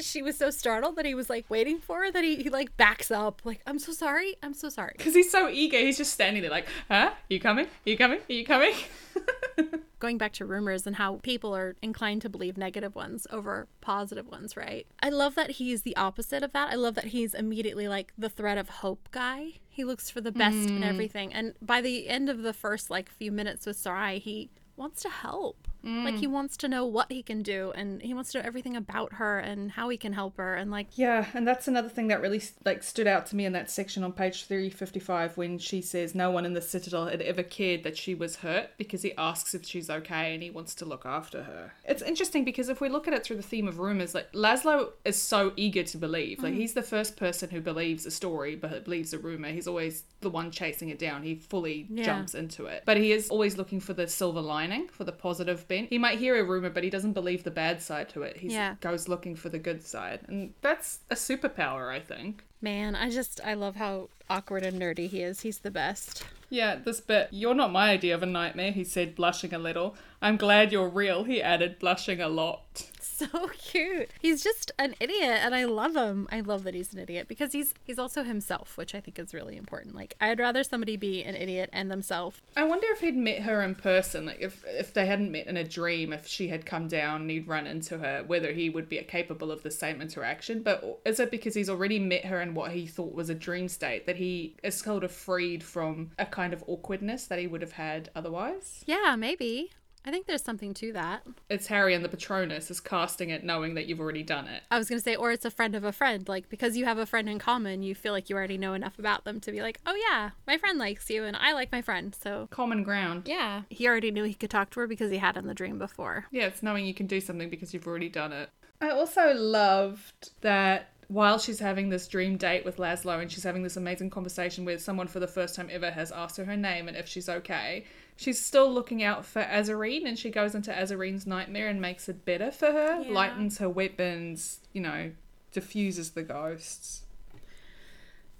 she was so startled that he was like waiting for her that he, he like backs up, like, I'm so sorry, I'm so sorry. Because he's so eager, he's just standing there like, huh? You coming? You coming? Are you coming? going back to rumors and how people are inclined to believe negative ones over positive ones, right? I love that he's the opposite of that. I love that he's immediately like the thread of hope guy. He looks for the best in mm. everything. And by the end of the first like few minutes with Sarai, he wants to help. Like he mm. wants to know what he can do and he wants to know everything about her and how he can help her and like Yeah, and that's another thing that really like stood out to me in that section on page 355 when she says no one in the citadel had ever cared that she was hurt because he asks if she's okay and he wants to look after her. It's interesting because if we look at it through the theme of rumors, like Laszlo is so eager to believe. Like mm. he's the first person who believes a story but believes a rumor. He's always the one chasing it down. He fully Yeah. jumps into it. But he is always looking for the silver lining, for the positive bent. He might hear a rumor but he doesn't believe the bad side to it. He Yeah. goes looking for the good side. And that's a superpower, I think. man, I just I love how awkward and nerdy he is. He's the best. Yeah, this bit. You're not my idea of a nightmare, he said, blushing a little. I'm glad you're real, he added, blushing a lot. So cute. He's just an idiot and I love him. I love that he's an idiot because he's he's also himself, which I think is really important. Like I'd rather somebody be an idiot and themselves. I wonder if he'd met her in person, like if if they hadn't met in a dream, if she had come down and he'd run into her, whether he would be capable of the same interaction. But is it because he's already met her in what he thought was a dream state that he is sort of freed from a kind of awkwardness that he would have had otherwise? Yeah, maybe. I think there's something to that. It's Harry and the Patronus is casting it knowing that you've already done it. I was going to say, or it's a friend of a friend. Like, because you have a friend in common, you feel like you already know enough about them to be like, oh, yeah, my friend likes you and I like my friend. So, Common ground. yeah. He already knew he could talk to her because he had in the dream before. Yeah, it's knowing you can do something because you've already done it. I also loved that while she's having this dream date with Laszlo and she's having this amazing conversation where someone for the first time ever has asked her her name and if she's okay, she's still looking out for Azareen and she goes into Azareen's nightmare and makes it better for her, Yeah. lightens her weapons, you know, diffuses the ghosts.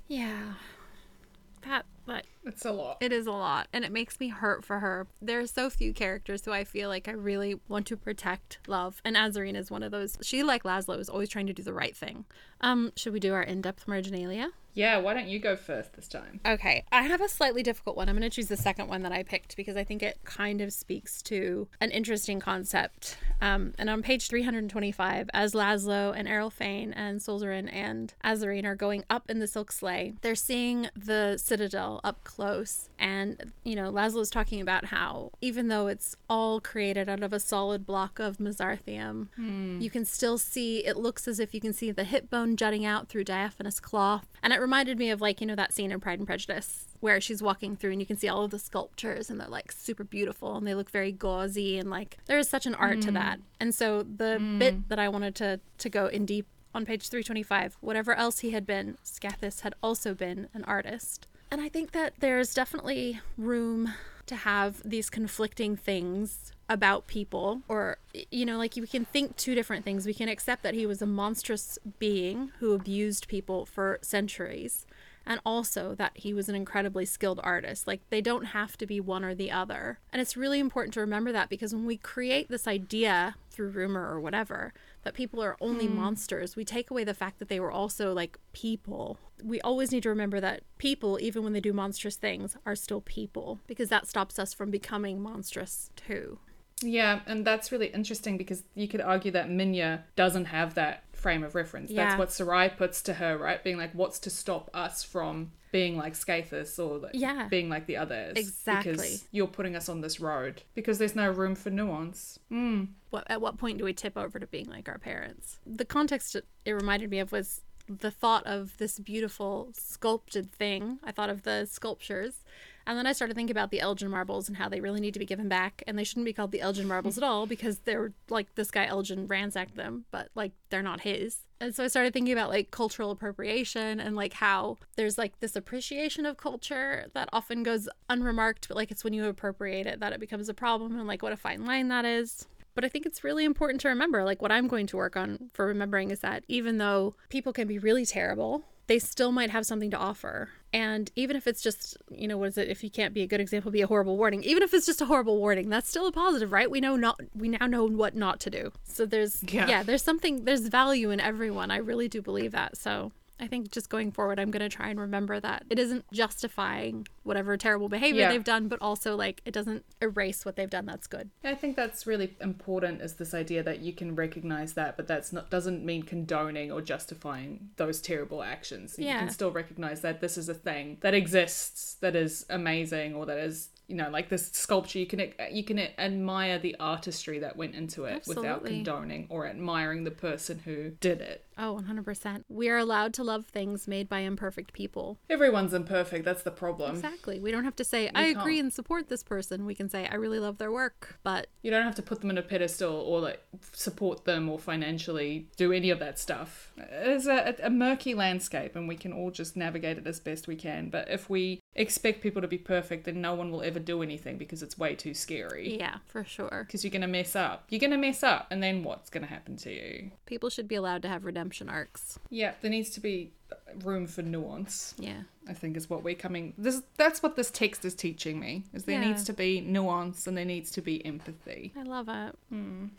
Yeah. That, that It's a lot. It is a lot, and it makes me hurt for her. There are so few characters who I feel like I really want to protect, love, and Azareen is one of those. She, like Laszlo, is always trying to do the right thing. Um, should we do our in-depth marginalia? Yeah, why don't you go first this time? Okay, I have a slightly difficult one. I'm going to choose the second one that I picked because I think it kind of speaks to an interesting concept. Um, and on page 325, as Laszlo and Eril-Fane and Soulzeren and Azareen are going up in the silk sleigh, they're seeing the citadel up close. And, you know, Laszlo's talking about how even though it's all created out of a solid block of Mesarthium, hmm. you can still see, it looks as if you can see the hip bone jutting out through diaphanous cloth. And it reminded me of, like, you know, that scene in Pride and Prejudice where she's walking through and you can see all of the sculptures and they're like super beautiful and they look very gauzy and like there is such an art to hmm. that. And so the hmm. bit that I wanted to to go in deep on page 325, whatever else he had been, Skathis had also been an artist. And I think that there's definitely room to have these conflicting things about people or you know like we can think two different things we can accept that he was a monstrous being who abused people for centuries and also that he was an incredibly skilled artist. Like they don't have to be one or the other. And it's really important to remember that because when we create this idea through rumor or whatever that people are only hmm. monsters, we take away the fact that they were also like people. We always need to remember that people, even when they do monstrous things, are still people because that stops us from becoming monstrous too. Yeah, and that's really interesting because you could argue that Minya doesn't have that frame of reference. Yeah. That's what Sarai puts to her, right? Being like, what's to stop us from being like Skathis or like Yeah. being like the others? Exactly. Because you're putting us on this road because there's no room for nuance. Mm. what at what point do we tip over to being like our parents the context it, it reminded me of was the thought of this beautiful sculpted thing i thought of the sculptures and then i started thinking about the elgin marbles and how they really need to be given back. And they shouldn't be called the elgin marbles at all because they're like this guy elgin ransacked them but like they're not his. And so i started thinking about like cultural appropriation and like how there's like this appreciation of culture that often goes unremarked but like it's when you appropriate it that it becomes a problem and like what a fine line that is. But I think it's really important to remember like what I'm going to work on for remembering is that even though people can be really terrible, they still might have something to offer. And even if it's just, you know, what is it? If you can't be a good example, be a horrible warning. Even if it's just a horrible warning, that's still a positive, right? We know not we now know what not to do. So there's Yeah. yeah, there's something there's value in everyone. I really do believe that. So I think just going forward, I'm going to try and remember that it isn't justifying whatever terrible behavior Yeah. they've done, but also like it doesn't erase what they've done that's good. I think that's really important is this idea that you can recognize that, but that's not doesn't mean condoning or justifying those terrible actions. You Yeah. can still recognize that this is a thing that exists, that is amazing, or that is you know like this sculpture. You can you can admire the artistry that went into it without condoning or admiring the person who did it. Oh, 100%. We are allowed to love things made by imperfect people. Everyone's imperfect. That's the problem. Exactly. We don't have to say, I agree can't. and support this person. We can say, I really love their work. But You don't have to put them in a pedestal or like support them or financially do any of that stuff. It's a, a murky landscape and we can all just navigate it as best we can. But if we expect people to be perfect, then no one will ever do anything because it's way too scary. yeah, for sure. Because you're going to mess up. You're going to mess up, and then what's going to happen to you? People should be allowed to have redemption arcs. Yeah, there needs to be room for nuance. Yeah. I think is what we're coming. This that's what this text is teaching me. Is there Yeah. needs to be nuance and there needs to be empathy. I love it.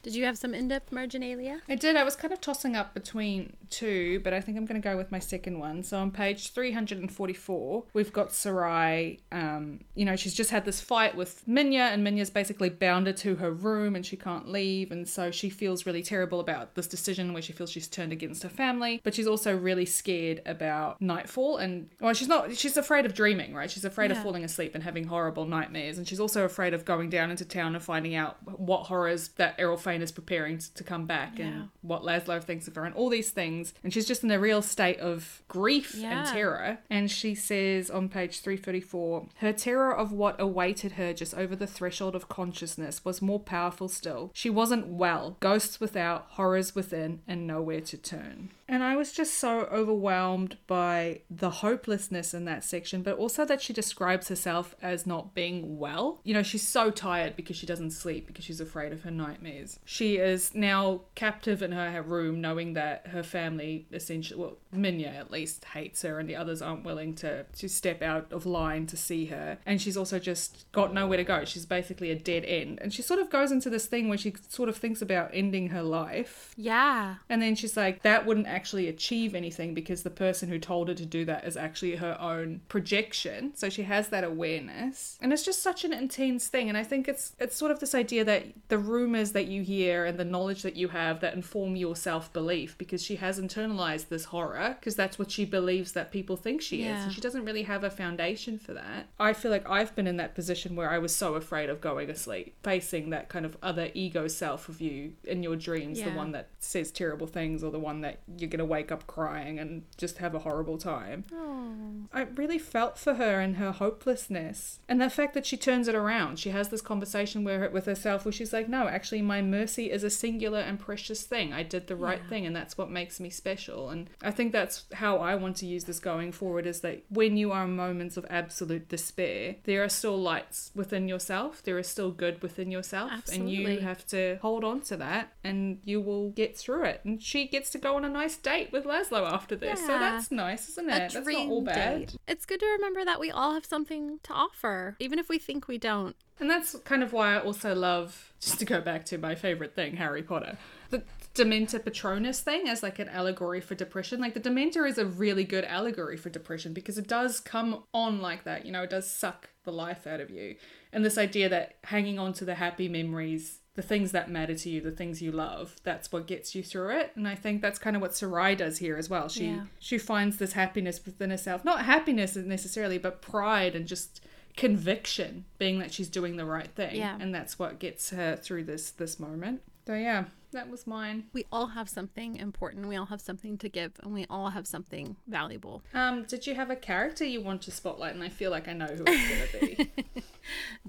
Did you have some in-depth marginalia? I did. I was kind of tossing up between two, but I think I'm going to go with my second one. So on page 344, we've got Sarai. Um, you know, she's just had this fight with Minya, and Minya's basically bound her to her room and she can't leave. And so she feels really terrible about this decision where she feels she's turned against her family, but she's also really scared about nightfall. And, well, she's not, she's afraid of dreaming, right? She's afraid of falling asleep and having horrible nightmares. And she's also afraid of going down into town and finding out what horrors that Eril-Fane is preparing to, to come back Yeah. and what Laszlo thinks of her and all these things. And she's just in a real state of grief Yeah. and terror. And she says on page 334 her terror of what awaited her just over the threshold of consciousness was more powerful still. She wasn't well, ghosts without, horrors within, and nowhere to turn. And I was just so overwhelmed by the hopelessness in that section, but also that she describes herself as not being well. You know, she's so tired because she doesn't sleep because she's afraid of her nightmares. She is now captive in her room, knowing that her family essentially, well, Minya at least hates her, and the others aren't willing to to step out of line to see her. And she's also just got nowhere to go. She's basically a dead end. And she sort of goes into this thing where she sort of thinks about ending her life. Yeah. And then she's like, that wouldn't actually achieve anything because the person who told her to do that is actually her own projection. So she has that awareness. And it's just such an intense thing. And I think it's it's sort of this idea that the rumors that you hear and the knowledge that you have that inform your self-belief because she has internalized this horror because that's what she believes that people think she is. And she doesn't really have a foundation for that. I feel like I've been in that position where I was so afraid of going asleep, facing that kind of other ego self of you in your dreams, the one that says terrible things or the one that you're going to wake up crying and just have a horrible time. Oh. I really felt for her and her hopelessness and the fact that she turns it around. She has this conversation where, with herself where she's like, no, actually, my mercy is a singular and precious thing. I did the right Yeah. thing and that's what makes me special. And I think that's how I want to use this going forward is that when you are in moments of absolute despair, there are still lights within yourself. There is still good within yourself. And you have to hold on to that and you will get through it. And she gets to go on a nice date with Laszlo after this. So that's nice, isn't it? A That's not all bad. date. It's good to remember that we all have something to offer, even if we think we don't. And that's kind of why I also love, just to go back to my favorite thing, Harry Potter, the Dementor Patronus thing as like an allegory for depression. Like the Dementor is a really good allegory for depression because it does come on like that. You know, it does suck the life out of you. And this idea that hanging on to the happy memories, the things that matter to you, the things you love, that's what gets you through it. And I think that's kind of what Sarai does here as well. She Yeah. she finds this happiness within herself. Not happiness necessarily, but pride and just conviction being that she's doing the right thing Yeah. and that's what gets her through this this moment so yeah that was mine We all have something important. We all have something to give, and we all have something valuable. um did you have a character you want to spotlight and i feel like i know who it's gonna be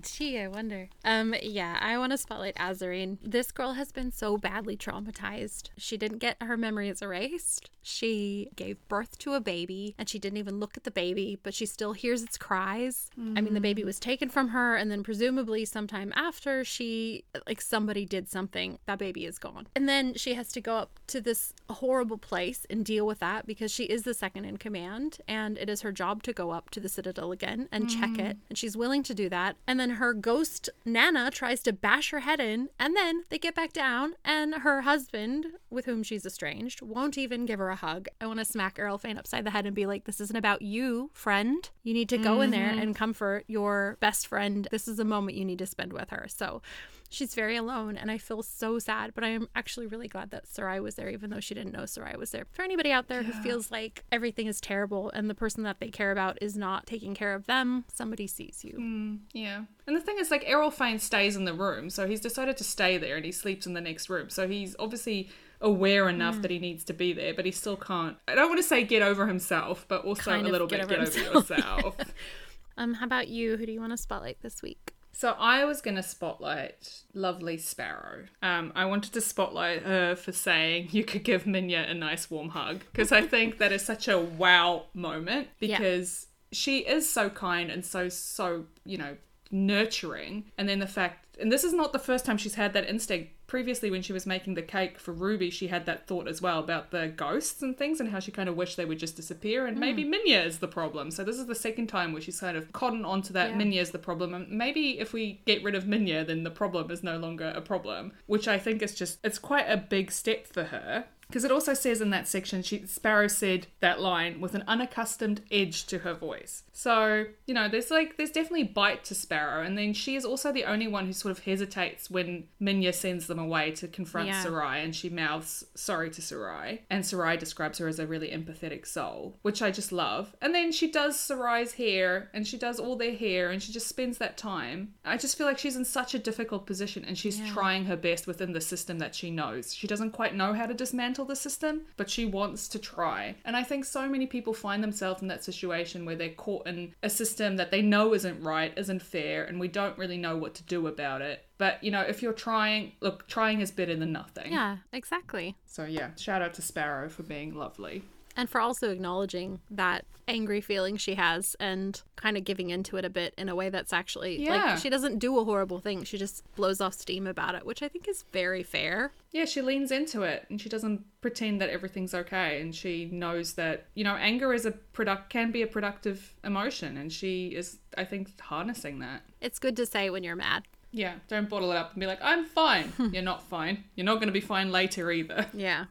Gee, I wonder. Um, yeah, I want to spotlight Azareen. This girl has been so badly traumatized. She didn't get her memories erased. She gave birth to a baby and she didn't even look at the baby, but she still hears its cries. I mean, the baby was taken from her, and then presumably sometime after she, like, somebody did something, that baby is gone. And then she has to go up to this horrible place and deal with that because she is the second in command, and it is her job to go up to the Citadel again and check it. Mm. And she's willing to do that. And then her ghost Nana tries to bash her head in, and then they get back down, and her husband, with whom she's estranged, won't even give her a hug. I want to smack Eril-Fane upside the head and be like, This isn't about you, friend. You need to go in there mm-hmm. and comfort your best friend. This is a moment you need to spend with her. So she's very alone, and I feel so sad, but I am actually really glad that Sarai was there, even though she didn't know Sarai was there. For anybody out there who feels like everything is terrible and the person that they care about is not taking care of them, somebody sees you. yeah and the thing is like Eril-Fane stays in the room so he's decided to stay there and he sleeps in the next room so he's obviously aware Mm. enough that he needs to be there but he still can't i don't want to say get over himself but also Kind a little bit over get over himself. yourself Um, how about you? Who do you want to spotlight this week? So I was going to spotlight Lovely Sparrow. Um, I wanted to spotlight her for saying you could give Minya a nice warm hug because I think that is such a wow moment Yeah. because she is so kind and so so you know nurturing and then the fact and this is not the first time she's had that instinct. Previously, when she was making the cake for Ruby, she had that thought as well about the ghosts and things and how she kind of wished they would just disappear. And maybe hmm. Minya is the problem. So, this is the second time where she's kind of cotton onto that Yeah. Minya is the problem. And maybe if we get rid of Minya, then the problem is no longer a problem, which I think is just, it's quite a big step for her. Because it also says in that section, she Sparrow said that line with an unaccustomed edge to her voice. So you know, there's like there's definitely bite to Sparrow, and then she is also the only one who sort of hesitates when Minya sends them away to confront Yeah. Sarai, and she mouths sorry to Sarai, and Sarai describes her as a really empathetic soul, which I just love. And then she does Sarai's hair, and she does all their hair, and she just spends that time. I just feel like she's in such a difficult position, and she's Yeah. trying her best within the system that she knows. She doesn't quite know how to dismantle the system, but she wants to try. And I think so many people find themselves in that situation where they're caught in a system that they know isn't right, isn't fair, and we don't really know what to do about it. But you know, if you're trying, look, trying is better than nothing. Yeah, exactly. So yeah, shout out to Sparrow for being lovely. And for also acknowledging that angry feeling she has and kind of giving into it a bit in a way that's actually Yeah. like she doesn't do a horrible thing. She just blows off steam about it, which I think is very fair. Yeah, she leans into it and she doesn't pretend that everything's okay and she knows that, you know, anger is a product can be a productive emotion and she is I think harnessing that. It's good to say when you're mad. Yeah, don't bottle it up and be like, I'm fine. You're not fine. You're not going to be fine later either. Yeah.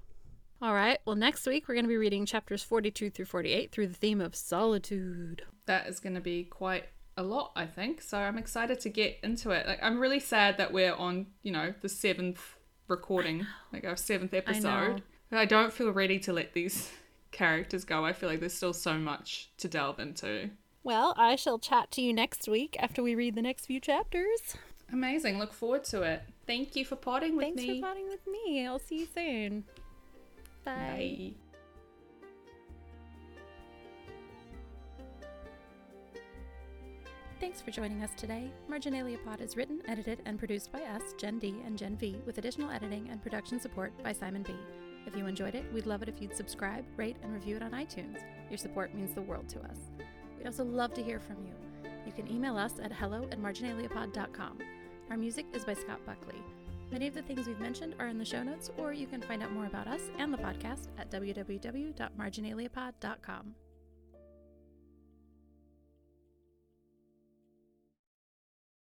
All right. Well, next week we're going to be reading chapters 42 through 48 through the theme of solitude. That is going to be quite a lot, I think. So I'm excited to get into it. Like, I'm really sad that we're on, you know, the seventh recording, like our seventh episode. But I don't feel ready to let these characters go. I feel like there's still so much to delve into. Well, I shall chat to you next week after we read the next few chapters. Amazing. Look forward to it. Thank you for potting with Thanks me. Thanks for potting with me. I'll see you soon. Bye. Bye. Thanks for joining us today. Marginalia Pod is written, edited, and produced by us, Gen D and Gen V, with additional editing and production support by Simon B. If you enjoyed it, we'd love it if you'd subscribe, rate, and review it on iTunes. Your support means the world to us. We'd also love to hear from you. You can email us at hello at marginaliapod.com. Our music is by Scott Buckley. Many of the things we've mentioned are in the show notes, or you can find out more about us and the podcast at www.marginaliapod.com.